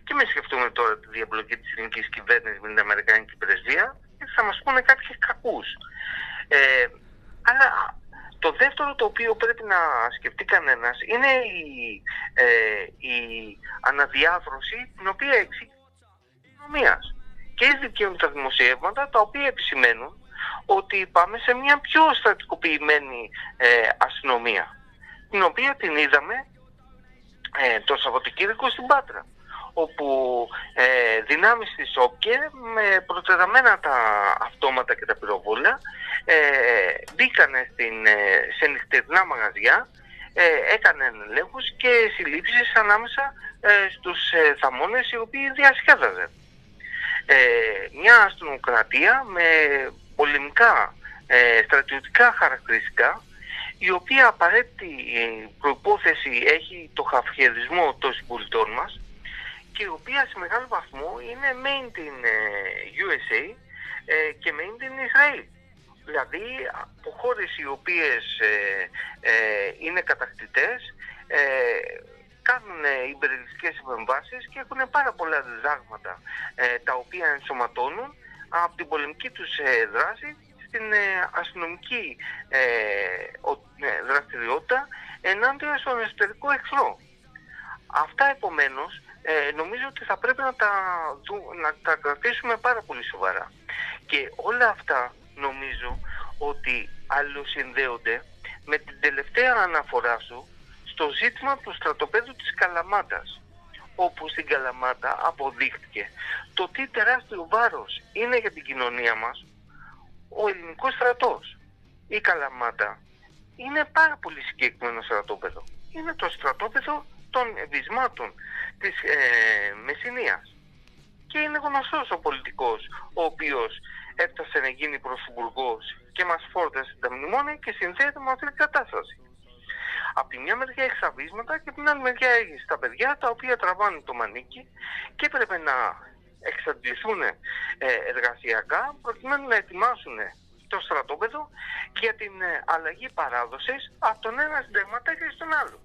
Και με σκεφτούμε τώρα τη διαπλοκή της ελληνικής κυβέρνησης με την Αμερικανική πρεσβεία, θα μας πούνε κάποιοι κακούς. Ε, αλλά το δεύτερο το οποίο πρέπει να σκεφτεί κανένας είναι η, ε, η αναδιάθρωση την οποία εξηγεί η Και ήδη βγαίνουν τα δημοσιεύματα τα οποία επισημαίνουν ότι πάμε σε μια πιο στρατικοποιημένη ε, αστυνομία την οποία την είδαμε ε, το Σαββατοκύριακο στην Πάτρα όπου ε, δυνάμεις της ΟΚΕ με προτεταμένα τα αυτόματα και τα πυροβόλα ε, μπήκανε στην, ε, σε νυχτερινά μαγαζιά, ε, έκαναν ελέγχους και συλλήψεις ανάμεσα ε, στους ε, θαμώνες οι οποίοι διασκέδαζαν. Ε, μια αστυνοκρατία με πολεμικά ε, στρατιωτικά χαρακτηριστικά η οποία απαραίτητη προϋπόθεση έχει το χαφιερισμό των συμπολιτών μας και η οποία σε μεγάλο βαθμό είναι made in USA και made in Israel Δηλαδή από χώρες οι οποίες ε, ε, είναι κατακτητές ε, κάνουν υπερελιστικές επεμβάσεις και έχουν πάρα πολλά διδάγματα ε, τα οποία ενσωματώνουν από την πολεμική τους ε, δράση στην ε, αστυνομική δραστηριότητα ενάντια στον εσωτερικό εχθρό. Αυτά επομένως νομίζω ότι θα πρέπει να τα, να τα κρατήσουμε πάρα πολύ σοβαρά. Και όλα αυτά νομίζω ότι αλληλοσυνδέονται με την τελευταία αναφορά σου στο ζήτημα του στρατοπέδου της Καλαμάτας όπου στην Καλαμάτα αποδείχτηκε το τι τεράστιο βάρος είναι για την κοινωνία μας ο ελληνικός στρατός. Η Καλαμάτα είναι πάρα πολύ συγκεκριμένο στρατόπεδο. Είναι το στρατόπεδο των βυσμάτων της ε, Μεσσηνίας. Και είναι γνωστός ο πολιτικός ο οποίος έφτασε να γίνει πρωθυπουργός και μας φόρτασε τα μνημόνια και συνδέεται με αυτή την κατάσταση. Από τη μια μεριά έχει βίσματα και από την άλλη μεριά έχει τα παιδιά τα οποία τραβάνε το μανίκι και έπρεπε να εξαντληθούν ε, εργασιακά προκειμένου να ετοιμάσουν το στρατόπεδο για την ε, αλλαγή παράδοσης από τον ένα συνταγματάρχη στον άλλο.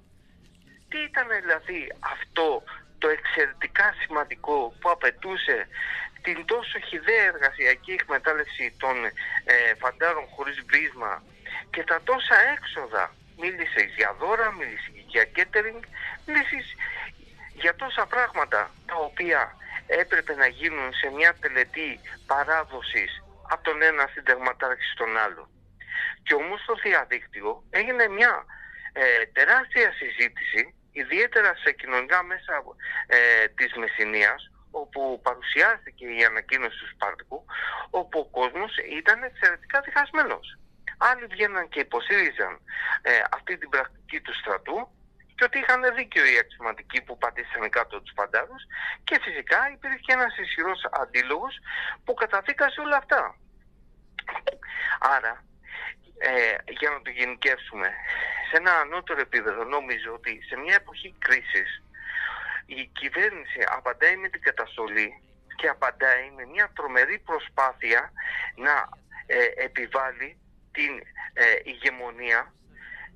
Τι ήταν δηλαδή αυτό το εξαιρετικά σημαντικό που απαιτούσε την τόσο χιδαία εργασιακή εκμετάλλευση των ε, φαντάρων χωρίς βίσμα και τα τόσα έξοδα; Μίλησες για δώρα, μίλησες για catering, μίλησες για τόσα πράγματα τα οποία έπρεπε να γίνουν σε μια τελετή παράδοσης από τον ένα συνταγματάρχη στον άλλο. Και όμως στο διαδίκτυο έγινε μια ε, τεράστια συζήτηση, ιδιαίτερα σε κοινωνικά μέσα ε, της Μεσσηνίας, όπου παρουσιάστηκε η ανακοίνωση του Σπάρτικου, όπου ο κόσμος ήταν εξαιρετικά διχασμένος. Άλλοι βγαίναν και υποστήριζαν ε, αυτή την πρακτική του στρατού και ότι είχαν δίκιο οι αξιωματικοί που πατήσαν κάτω τους φαντάρους και φυσικά υπήρχε ένας ισχυρός αντίλογος που καταδίκασε όλα αυτά. Άρα, ε, για να το γενικεύσουμε, σε ένα ανώτερο επίπεδο νομίζω ότι σε μια εποχή κρίσης η κυβέρνηση απαντάει με την καταστολή και απαντάει με μια τρομερή προσπάθεια να ε, επιβάλλει την ε, ηγεμονία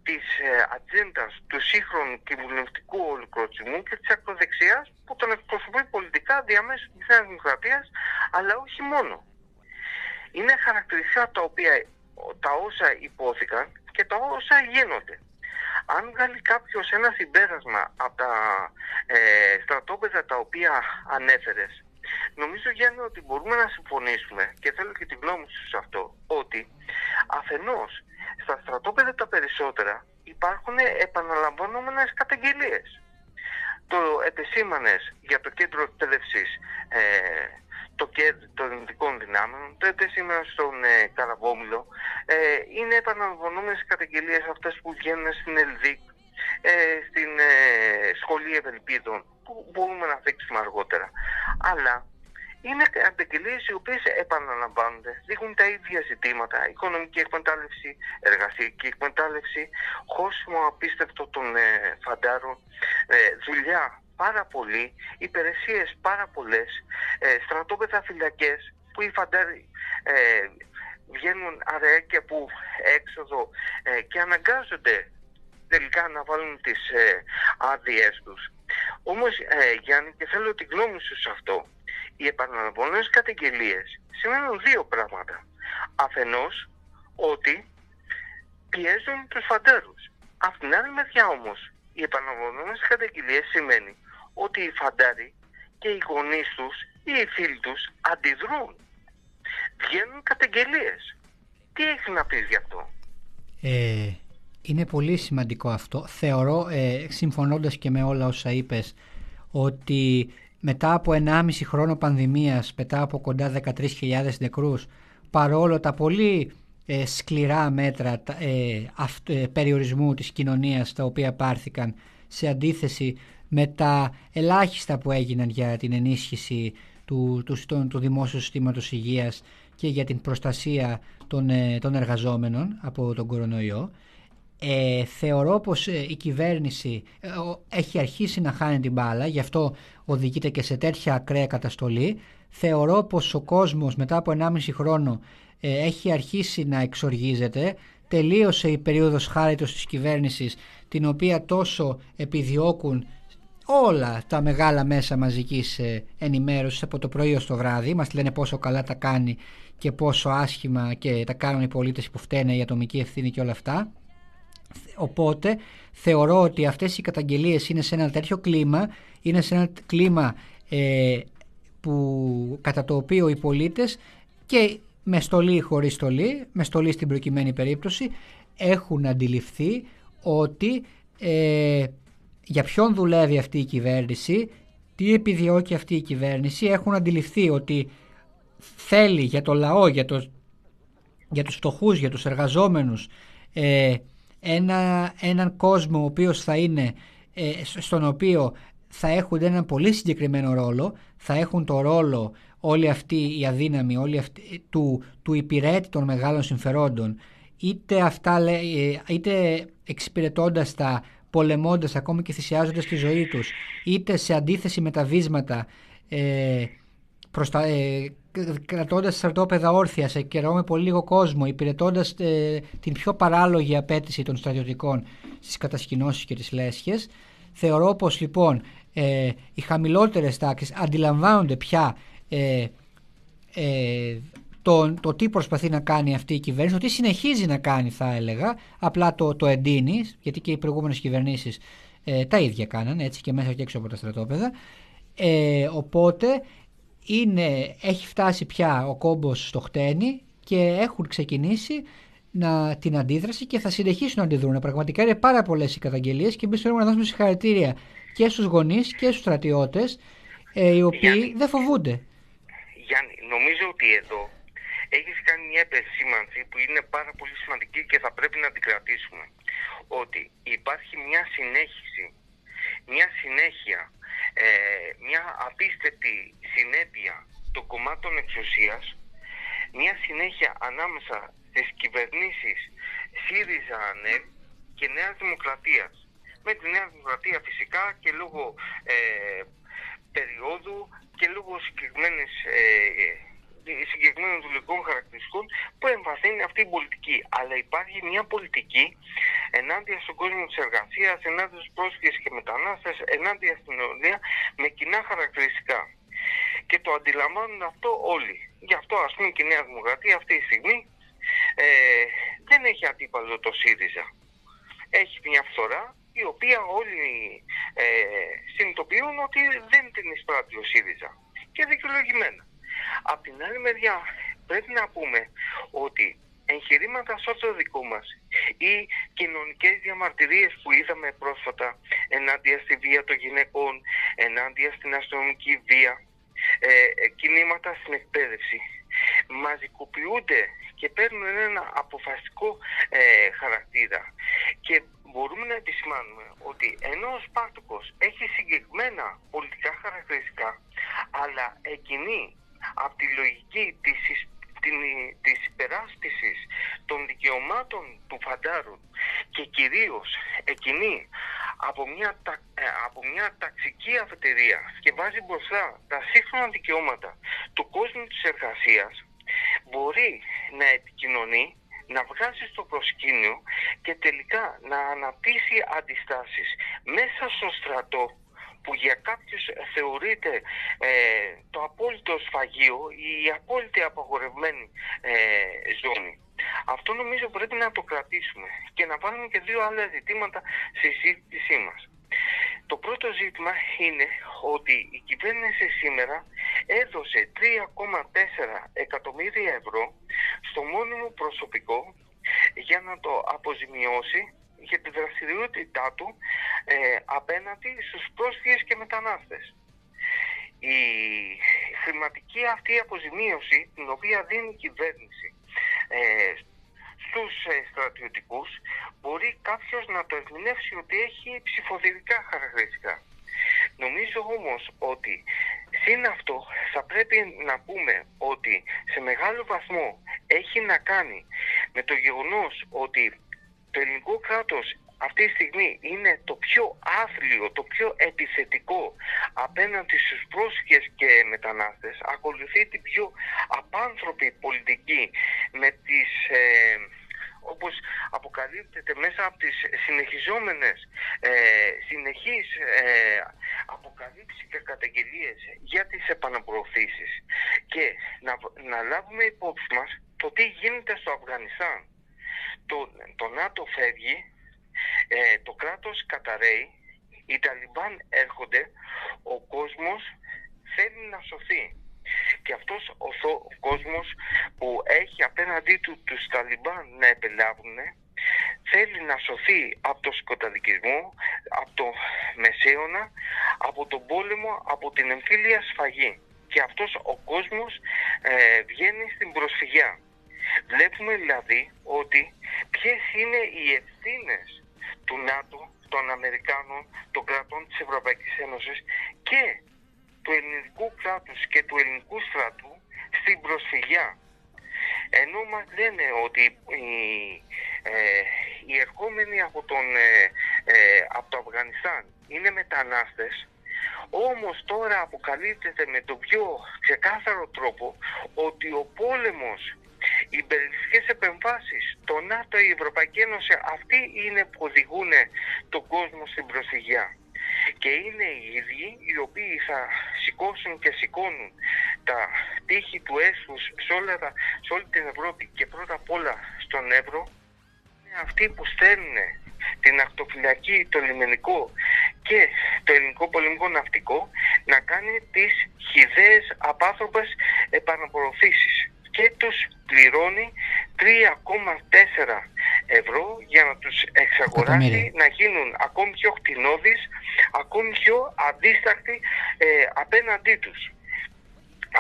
της ε, ατζέντα του σύγχρονου κυβερνητικού ολοκληρωτισμού και της ακροδεξιάς που τον εκπροσωπεί πολιτικά διαμέσου της Νέας Δημοκρατίας αλλά όχι μόνο. Είναι χαρακτηριστικά τα οποία τα όσα υπόθηκαν και τα όσα γίνονται. Αν βγάλει κάποιος ένα συμπέρασμα από τα ε, στρατόπεδα τα οποία ανέφερες Νομίζω Γιάννη ότι μπορούμε να συμφωνήσουμε και θέλω και την γνώμη σου σε αυτό ότι αφενός στα στρατόπεδα τα περισσότερα υπάρχουν επαναλαμβανόμενες καταγγελίες. Το επεσήμανες για το κέντρο εκπαίδευσης ε, το ΚΕΔ των Ελληνικών Δυνάμεων, το επεσήμανες στον ε, Καραβόμιλο. Ε, είναι επαναλαμβανόμενες καταγγελίες αυτές που βγαίνουν στην ΕΛΔΙΚ, ε, στην ε, Σχολή Ευελπίδων, που μπορούμε να δείξουμε αργότερα. Αλλά είναι αντεγγελίε οι οποίες επαναλαμβάνονται, δείχνουν τα ίδια ζητήματα. Οικονομική εκμετάλλευση, εργασιακή εκμετάλλευση, χώσιμο απίστευτο των ε, φαντάρων, ε, δουλειά πάρα πολύ, υπηρεσίες πάρα πολλές, ε, στρατόπεδα φυλακές που οι φαντάροι ε, βγαίνουν αραιάκια που έξοδο ε, και αναγκάζονται τελικά να βάλουν τις ε, άδειές τους. Όμως ε, Γιάννη και θέλω την γνώμη σου σε αυτό οι επαναλαμβανόμενες καταγγελίες σημαίνουν δύο πράγματα. Αφενός ότι πιέζουν τους φαντάρους. Από την άλλη μεριά όμως οι επαναλαμβανόμενες καταγγελίες σημαίνει ότι οι φαντάροι και οι γονείς τους ή οι φίλοι τους αντιδρούν. Βγαίνουν καταγγελίες. Τι έχεις να πεις γι' αυτό; Ε, είναι πολύ σημαντικό αυτό. Θεωρώ, ε, συμφωνώντας και με όλα όσα είπες, ότι μετά από 1,5 χρόνο πανδημίας, μετά από κοντά 13.000 νεκρούς, παρόλο τα πολύ ε, σκληρά μέτρα ε, ε, περιορισμού της κοινωνίας τα οποία πάρθηκαν σε αντίθεση με τα ελάχιστα που έγιναν για την ενίσχυση του, του, του δημόσιου συστήματος υγείας και για την προστασία των, των εργαζόμενων από τον κορονοϊό ε, θεωρώ πως ε, η κυβέρνηση ε, έχει αρχίσει να χάνει την μπάλα, γι' αυτό οδηγείται και σε τέτοια ακραία καταστολή. Θεωρώ πως ο κόσμος μετά από 1,5 χρόνο ε, έχει αρχίσει να εξοργίζεται. Τελείωσε η περίοδος χάριτος της κυβέρνησης την οποία τόσο επιδιώκουν όλα τα μεγάλα μέσα μαζικής ε, ενημέρωσης από το πρωί ως το βράδυ. Μας λένε πόσο καλά τα κάνει και πόσο άσχημα και τα κάνουν οι πολίτες που φταίνε η ατομική ευθύνη και όλα αυτά. Οπότε θεωρώ ότι αυτές οι καταγγελίες είναι σε ένα τέτοιο κλίμα, είναι σε ένα κλίμα ε, που, κατά το οποίο οι πολίτες και με στολή ή χωρίς στολή, με στολή στην προκειμένη περίπτωση, έχουν αντιληφθεί ότι ε, για ποιον δουλεύει αυτή η κυβέρνηση, τι επιδιώκει αυτή η κυβέρνηση, έχουν αντιληφθεί ότι θέλει για το λαό, για, το, για τους φτωχούς, για τους εργαζόμενους, ε, ένα, έναν κόσμο ο οποίος θα είναι, ε, στον οποίο θα έχουν έναν πολύ συγκεκριμένο ρόλο, θα έχουν το ρόλο όλοι αυτοί οι αδύναμοι, όλοι αυτοί, του, του υπηρέτη των μεγάλων συμφερόντων, είτε, αυτά, ε, είτε εξυπηρετώντας τα, πολεμώντας ακόμη και θυσιάζοντας τη ζωή τους, είτε σε αντίθεση με τα βίσματα, ε, προστα... ε, κρατώντας στρατόπεδα όρθια σε καιρό με πολύ λίγο κόσμο, υπηρετώντας ε, την πιο παράλογη απέτηση των στρατιωτικών στις κατασκηνώσεις και τις λέσχες. Θεωρώ πως λοιπόν ε, οι χαμηλότερες τάξεις αντιλαμβάνονται πια ε, ε, το, το τι προσπαθεί να κάνει αυτή η κυβέρνηση, το τι συνεχίζει να κάνει θα έλεγα, απλά το, το εντείνει, γιατί και οι προηγούμενες κυβερνήσεις ε, τα ίδια κάνανε έτσι και μέσα και έξω από τα στρατόπεδα. Ε, οπότε είναι, έχει φτάσει πια ο κόμπος στο χτένι και έχουν ξεκινήσει να, την αντίδραση και θα συνεχίσουν να αντιδρούν. Πραγματικά είναι πάρα πολλές οι καταγγελίες και εμείς θέλουμε να δώσουμε συγχαρητήρια και στους γονείς και στους στρατιώτες, ε, οι οποίοι Γιάννη. δεν φοβούνται. Γιάννη, νομίζω ότι εδώ έχεις κάνει μια επεσήμανση που είναι πάρα πολύ σημαντική και θα πρέπει να την κρατήσουμε. Ότι υπάρχει μια συνέχιση, μια συνέχεια, ε, μια απίστευτη συνέπεια των κομμάτων εξουσίας, μια συνέχεια ανάμεσα στις κυβερνήσεις ΣΥΡΙΖΑ ΑΝΕΛ και Νέας Δημοκρατίας. Με τη Νέα Δημοκρατία φυσικά και λόγω ε, περίοδου και λόγω συγκεκριμένης ε, συγκεκριμένων δουλικών χαρακτηριστικών που εμβαθύνει αυτή η πολιτική. Αλλά υπάρχει μια πολιτική ενάντια στον κόσμο της εργασίας, ενάντια στους πρόσφυγες και μετανάστες, ενάντια στην νεολαία με κοινά χαρακτηριστικά. Και το αντιλαμβάνουν αυτό όλοι. Γι' αυτό ας πούμε και η Νέα Δημοκρατία αυτή τη στιγμή ε, δεν έχει αντίπαλο το ΣΥΡΙΖΑ. Έχει μια φθορά η οποία όλοι ε, συνειδητοποιούν ότι δεν την εισπράττει ο ΣΥΡΙΖΑ. Και δικαιολογημένα. Απ' την άλλη μεριά πρέπει να πούμε ότι εγχειρήματα σαν το δικό μας ή κοινωνικές διαμαρτυρίες που είδαμε πρόσφατα ενάντια στη βία των γυναικών, ενάντια στην αστυνομική βία, ε, ε, κινήματα στην εκπαίδευση μαζικοποιούνται και παίρνουν ένα αποφασιστικό ε, χαρακτήρα. Και μπορούμε να επισημάνουμε ότι ενώ ο Σπάρτοκος έχει συγκεκριμένα πολιτικά χαρακτηριστικά αλλά εκείνη από τη λογική της, εισ- την, της υπεράσπισης των δικαιωμάτων του φαντάρου και κυρίως εκείνη από μια, τα- ε, από μια ταξική αφετηρία και βάζει μπροστά τα σύγχρονα δικαιώματα του κόσμου της εργασίας μπορεί να επικοινωνεί να βγάζει στο προσκήνιο και τελικά να αναπτύσσει αντιστάσεις μέσα στο στρατό που για κάποιους θεωρείται ε, το απόλυτο σφαγείο ή η απόλυτη απαγορευμένη ε, ζώνη. Αυτό νομίζω πρέπει να το κρατήσουμε και να βάλουμε και δύο άλλα ζητήματα στη συζήτησή μας. Το πρώτο ζήτημα είναι ότι η κυβέρνηση σήμερα έδωσε 3,4 εκατομμύρια ευρώ στο μόνιμο προσωπικό για να το αποζημιώσει για τη δραστηριότητά του ε, απέναντι στους πρόσφυγες και μετανάστες. Η χρηματική αυτή αποζημίωση την οποία δίνει η κυβέρνηση ε, στους ε, στρατιωτικούς μπορεί κάποιος να το ερμηνεύσει ότι έχει ψηφοδηλικά χαρακτηριστικά. Νομίζω όμως ότι συν αυτό θα πρέπει να πούμε ότι σε μεγάλο βαθμό έχει να κάνει με το γεγονός ότι το ελληνικό κράτος αυτή τη στιγμή είναι το πιο άθλιο, το πιο επιθετικό απέναντι στους πρόσφυγες και μετανάστες, ακολουθεί την πιο απάνθρωπη πολιτική με τις... Ε, όπως αποκαλύπτεται μέσα από τις συνεχιζόμενες ε, συνεχείς ε, αποκαλύψεις και καταγγελίες για τις επαναπροωθήσεις και να, να λάβουμε υπόψη μας το τι γίνεται στο Αφγανιστάν. Το, το ΝΑΤΟ φεύγει, ε, το κράτος καταραίει, οι Ταλιμπάν έρχονται, ο κόσμος θέλει να σωθεί. Και αυτός ο, ο κόσμος που έχει απέναντί του τους Ταλιμπάν να επελάβουν θέλει να σωθεί από το σκοταδικισμό, από το μεσαίωνα, από τον πόλεμο, από την εμφύλια σφαγή. Και αυτός ο κόσμος ε, βγαίνει στην προσφυγιά. Βλέπουμε δηλαδή ότι ποιες είναι οι ευθύνες του ΝΑΤΟ, των Αμερικάνων, των κρατών της Ευρωπαϊκής Ένωσης και του ελληνικού κράτους και του ελληνικού στρατού στην προσφυγιά. Ενώ μας λένε ότι οι, ε, οι ερχόμενοι από, τον, ε, ε, από το Αφγανιστάν είναι μετανάστες, όμως τώρα αποκαλύπτεται με τον πιο ξεκάθαρο τρόπο ότι ο πόλεμος οι υπερελιστικές επεμβάσεις, το ΝΑΤΟ, η Ευρωπαϊκή Ένωση, αυτοί είναι που οδηγούν τον κόσμο στην προσφυγιά. Και είναι οι ίδιοι οι οποίοι θα σηκώσουν και σηκώνουν τα τείχη του έσους σε, σε όλη την Ευρώπη και πρώτα απ' όλα στον Εύρο. Είναι αυτοί που στέλνουν την ακτοφυλακή, το λιμενικό και το ελληνικό πολεμικό ναυτικό να κάνει τις χιδαίες απάνθρωπες επαναπροωθήσεις και τους πληρώνει 3,4 ευρώ για να τους εξαγοράσει να γίνουν ακόμη πιο χτινώδεις, ακόμη πιο αντίστακτοι ε, απέναντί τους.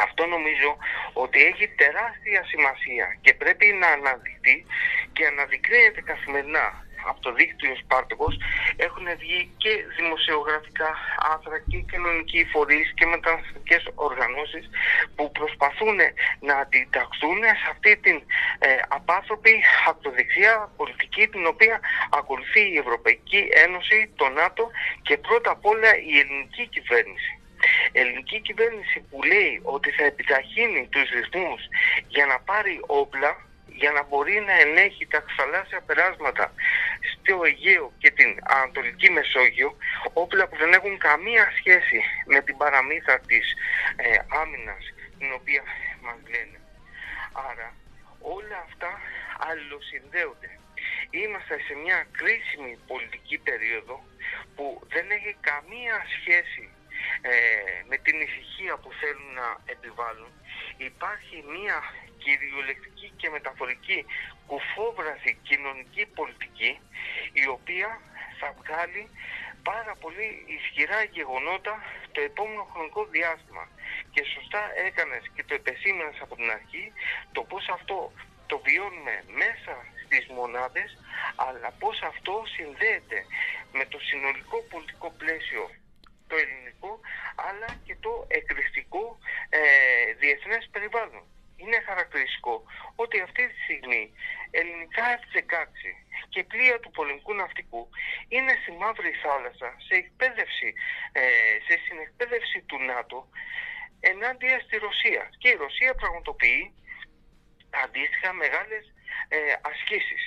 Αυτό νομίζω ότι έχει τεράστια σημασία και πρέπει να αναδειχθεί και αναδεικνύεται καθημερινά από το δίκτυο Σπάρτοκος έχουν βγει και δημοσιογραφικά άθρα και κοινωνικοί φορείς και μεταναστευτικές οργανώσεις που προσπαθούν να αντιταχθούν σε αυτή την ε, απάνθρωπη αυτοδεξιά πολιτική την οποία ακολουθεί η Ευρωπαϊκή Ένωση, το ΝΑΤΟ και πρώτα απ' όλα η ελληνική κυβέρνηση. Ελληνική κυβέρνηση που λέει ότι θα επιταχύνει τους ρυθμούς για να πάρει όπλα για να μπορεί να ελέγχει τα θαλάσσια περάσματα στο Αιγαίο και την Ανατολική Μεσόγειο, όπλα που δεν έχουν καμία σχέση με την παραμύθα της ε, άμυνας την οποία μας λένε. Άρα όλα αυτά αλληλοσυνδέονται. Είμαστε σε μια κρίσιμη πολιτική περίοδο που δεν έχει καμία σχέση ε, με την ησυχία που θέλουν να επιβάλλουν. Υπάρχει μια κυριολεκτική και μεταφορική κουφόβραση κοινωνική πολιτική η οποία θα βγάλει πάρα πολύ ισχυρά γεγονότα το επόμενο χρονικό διάστημα. Και σωστά έκανες και το επεσήμενες από την αρχή το πώς αυτό το βιώνουμε μέσα στις μονάδες αλλά πώς αυτό συνδέεται με το συνολικό πολιτικό πλαίσιο το ελληνικό αλλά και το εκκριστικό ε, διεθνές περιβάλλον είναι χαρακτηριστικό ότι αυτή τη στιγμή ελληνικά F-16 και πλοία του πολεμικού ναυτικού είναι στη Μαύρη Θάλασσα σε, εκπαίδευση, ε, σε συνεκπαίδευση του ΝΑΤΟ ενάντια στη Ρωσία. Και η Ρωσία πραγματοποιεί αντίστοιχα μεγάλες ε, ασκήσεις.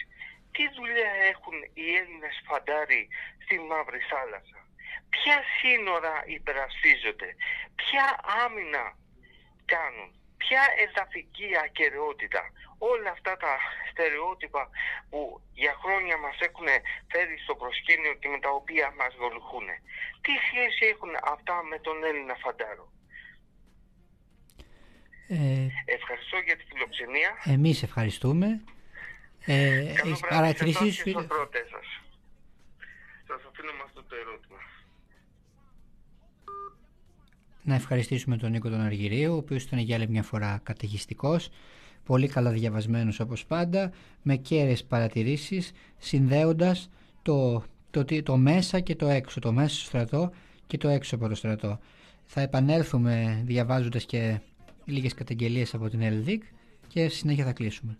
Τι δουλειά έχουν οι Έλληνες φαντάροι στη Μαύρη Θάλασσα; Ποια σύνορα υπερασπίζονται; Ποια άμυνα κάνουν; Ποια εδαφική ακαιρεότητα, όλα αυτά τα στερεότυπα που για χρόνια μας έχουν φέρει στο προσκήνιο και με τα οποία μας γολουχούν. Τι σχέση έχουν αυτά με τον Έλληνα φαντάρο; Ε, Ευχαριστώ για την φιλοξενία. Εμείς ευχαριστούμε. Ε, έχεις παρατηρήσεις. Σας αφήνω με αυτό το ερώτημα να ευχαριστήσουμε τον Νίκο τον Αργυρίου, ο οποίος ήταν για άλλη μια φορά καταιγιστικός, πολύ καλά διαβασμένος όπως πάντα, με κέρες παρατηρήσεις, συνδέοντας το, το, το, μέσα και το έξω, το μέσα στο στρατό και το έξω από το στρατό. Θα επανέλθουμε διαβάζοντας και λίγες καταγγελίες από την ΕΛΔΙΚ και συνέχεια θα κλείσουμε.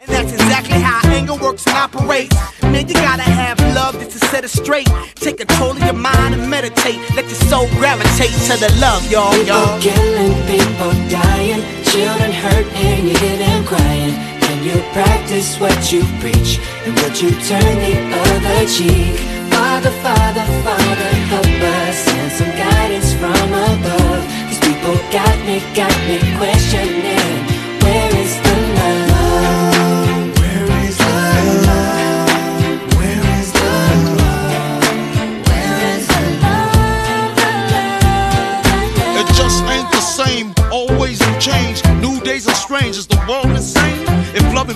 And that's exactly how anger works and operates. Man, you gotta have love just to set it straight. Take control of your mind and meditate. Let your soul gravitate to the love, y'all, People killing, people dying, children hurt and you hear them crying. Can you practice what you preach and would you turn the other cheek? Father, Father, Father, help us send some guidance from above. These people got me, got me questioning.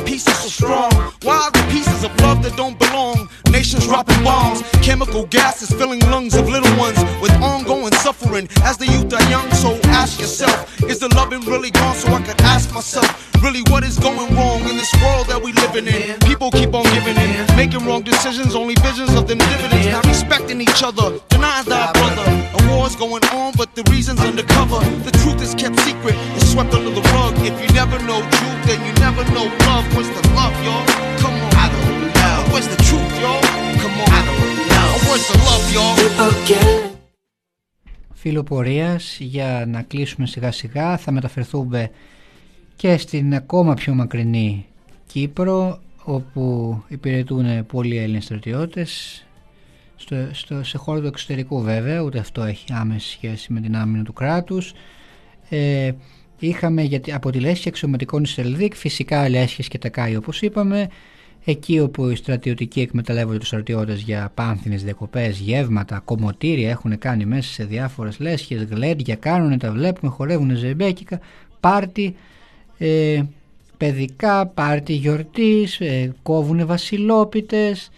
Peace is so strong, why are the pieces of love that don't belong? Nations dropping bombs, chemical gases filling lungs of little ones with ongoing suffering. As the youth are young, so ask yourself, is the loving really gone? So I could ask myself, really, what is going wrong in this world that we living in? People keep on giving in, making wrong decisions, only visions of them dividends. Not respecting each other, denying thy brother. A war's going on, but the reason's undercover. The truth is kept secret, it's swept under the rug. If you never know truth, then you never know love. Where's the love, y'all? Come on, I don't know. Where's the truth, y'all? Come on, I don't know. Where's the love, y'all? People killing. φιλοπορίας για να κλείσουμε σιγά σιγά θα μεταφερθούμε και στην ακόμα πιο μακρινή Κύπρο όπου υπηρετούν πολλοί Έλληνες στρατιώτες στο, στο, σε χώρο του εξωτερικού βέβαια ούτε αυτό έχει άμεση σχέση με την άμυνα του κράτους ε, είχαμε γιατί, από τη λέσχη αξιωματικών Σελδίκ φυσικά λέσχες και τακάι όπως είπαμε εκεί όπου οι στρατιωτικοί εκμεταλλεύονται τους στρατιώτες για πάνθινες διακοπές, γεύματα, κομμωτήρια έχουν κάνει μέσα σε διάφορες λέσχες, γλέντια κάνουν, τα βλέπουμε, χορεύουν ζεμπέκικα, πάρτι, ε, παιδικά, πάρτι γιορτής, ε, κόβουν βασιλόπιτες.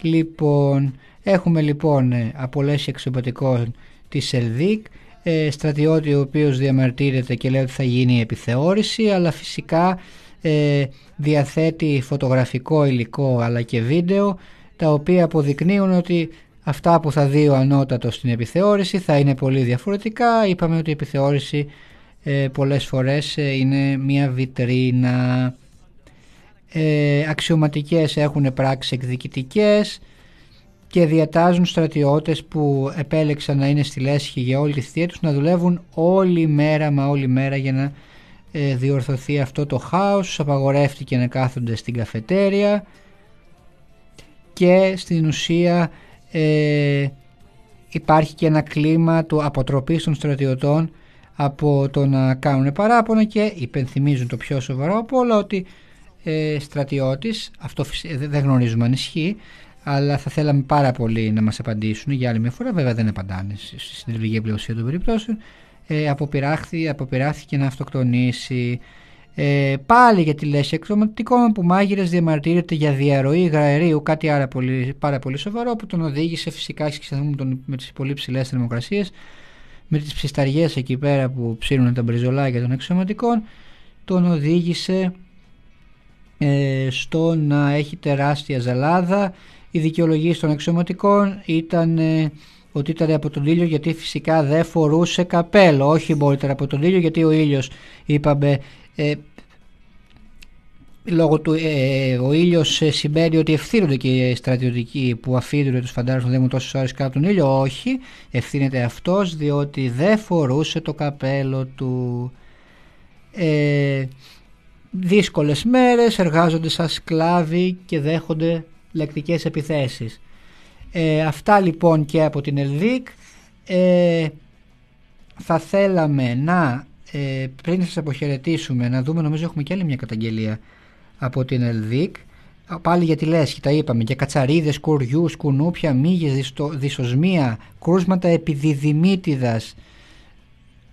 Λοιπόν, έχουμε λοιπόν ε, από λέσχη αξιωματικών τη Σελδίκ, ε, στρατιώτη ο οποίος διαμαρτύρεται και λέει ότι θα γίνει επιθεώρηση, αλλά φυσικά ε, διαθέτει φωτογραφικό υλικό αλλά και βίντεο τα οποία αποδεικνύουν ότι αυτά που θα δει ο ανώτατος στην επιθεώρηση θα είναι πολύ διαφορετικά. Είπαμε ότι η επιθεώρηση ε, πολλές φορές ε, είναι μια βιτρίνα. Ε, αξιωματικές έχουν πράξεις εκδικητικές και διατάζουν στρατιώτες που επέλεξαν να είναι στη λέσχη για όλη τη θητεία τους να δουλεύουν όλη μέρα μα όλη μέρα για να ε, διορθωθεί αυτό το χάος, τους απαγορεύτηκε να κάθονται στην καφετέρια και στην ουσία ε, υπάρχει και ένα κλίμα του αποτροπής των στρατιωτών από το να κάνουν παράπονα και υπενθυμίζουν το πιο σοβαρό από όλα ότι ε, στρατιώτης, αυτό δεν γνωρίζουμε αν ισχύει, αλλά θα θέλαμε πάρα πολύ να μας απαντήσουν για άλλη μια φορά, βέβαια δεν απαντάνε στη συντηρητική πλειοσία των περιπτώσεων, ε, αποπειράθηκε να αυτοκτονήσει. Ε, πάλι για τη λέξη εκδοματικό που μάγειρες διαμαρτύρεται για διαρροή υγραερίου, κάτι άρα πολύ, πάρα πολύ σοβαρό που τον οδήγησε φυσικά και με τις πολύ ψηλές θερμοκρασίες, με τις ψισταριές εκεί πέρα που ψήνουν τα μπριζολάκια των εξωματικών, τον οδήγησε ε, στο να έχει τεράστια ζαλάδα. Οι δικαιολογίες των εξωματικών ήταν ε, ότι ήταν από τον ήλιο γιατί φυσικά δεν φορούσε καπέλο. Όχι μπορείτε από τον ήλιο γιατί ο ήλιος είπαμε ε, λόγω του ε, ο ήλιος ε, σημαίνει ότι ευθύνονται και οι στρατιωτικοί που αφήνουν τους φαντάρους να δίνουν τόσες ώρες κάτω τον ήλιο. Όχι, ευθύνεται αυτός διότι δεν φορούσε το καπέλο του. Ε, δύσκολες μέρες, εργάζονται σαν σκλάβοι και δέχονται λεκτικές επιθέσεις. Ε, αυτά λοιπόν και από την Ελδίκ. Ε, θα θέλαμε να, ε, πριν σας αποχαιρετήσουμε, να δούμε, νομίζω έχουμε και άλλη μια καταγγελία από την Ελδίκ. Πάλι για τη λέσχη, τα είπαμε, για κατσαρίδες, κουριούς, κουνούπια, μύγες, δυσοσμία, κρούσματα επιδιδημίτιδας,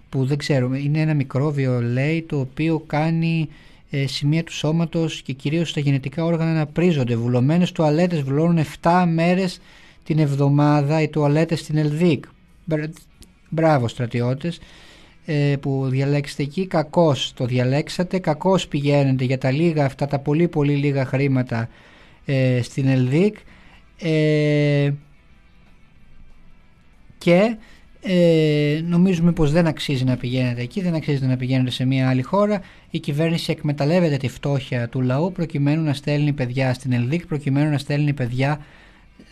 που δεν ξέρουμε, είναι ένα μικρόβιο λέει το οποίο κάνει ε, σημεία του σώματος και κυρίως στα γενετικά όργανα να πρίζονται. Βουλωμένες τουαλέτες βουλώνουν 7 μέρες την εβδομάδα οι τουαλέτες στην Ελδίκ. Μπράβο στρατιώτες ε, που διαλέξετε εκεί. Κακώς το διαλέξατε, κακώς πηγαίνετε για τα λίγα αυτά, τα πολύ πολύ λίγα χρήματα ε, στην Ελδίκ. Ε, και ε, νομίζουμε πως δεν αξίζει να πηγαίνετε εκεί, δεν αξίζει να πηγαίνετε σε μια άλλη χώρα. Η κυβέρνηση εκμεταλλεύεται τη φτώχεια του λαού προκειμένου να στέλνει παιδιά στην Ελδίκ, προκειμένου να στέλνει παιδιά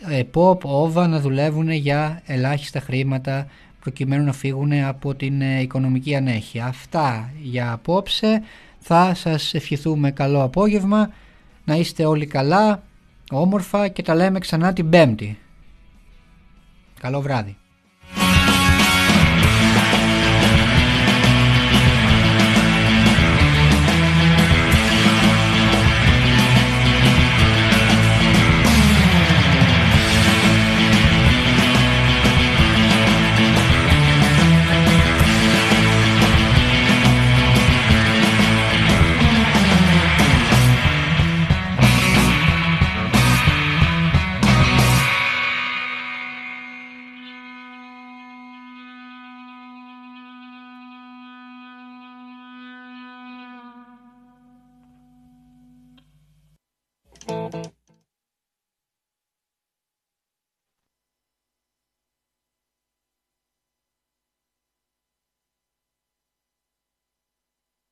ε, pop, όβα να δουλεύουν για ελάχιστα χρήματα προκειμένου να φύγουν από την ε, οικονομική ανέχεια. Αυτά για απόψε. Θα σας ευχηθούμε καλό απόγευμα. Να είστε όλοι καλά, όμορφα και τα λέμε ξανά την Πέμπτη. Καλό βράδυ.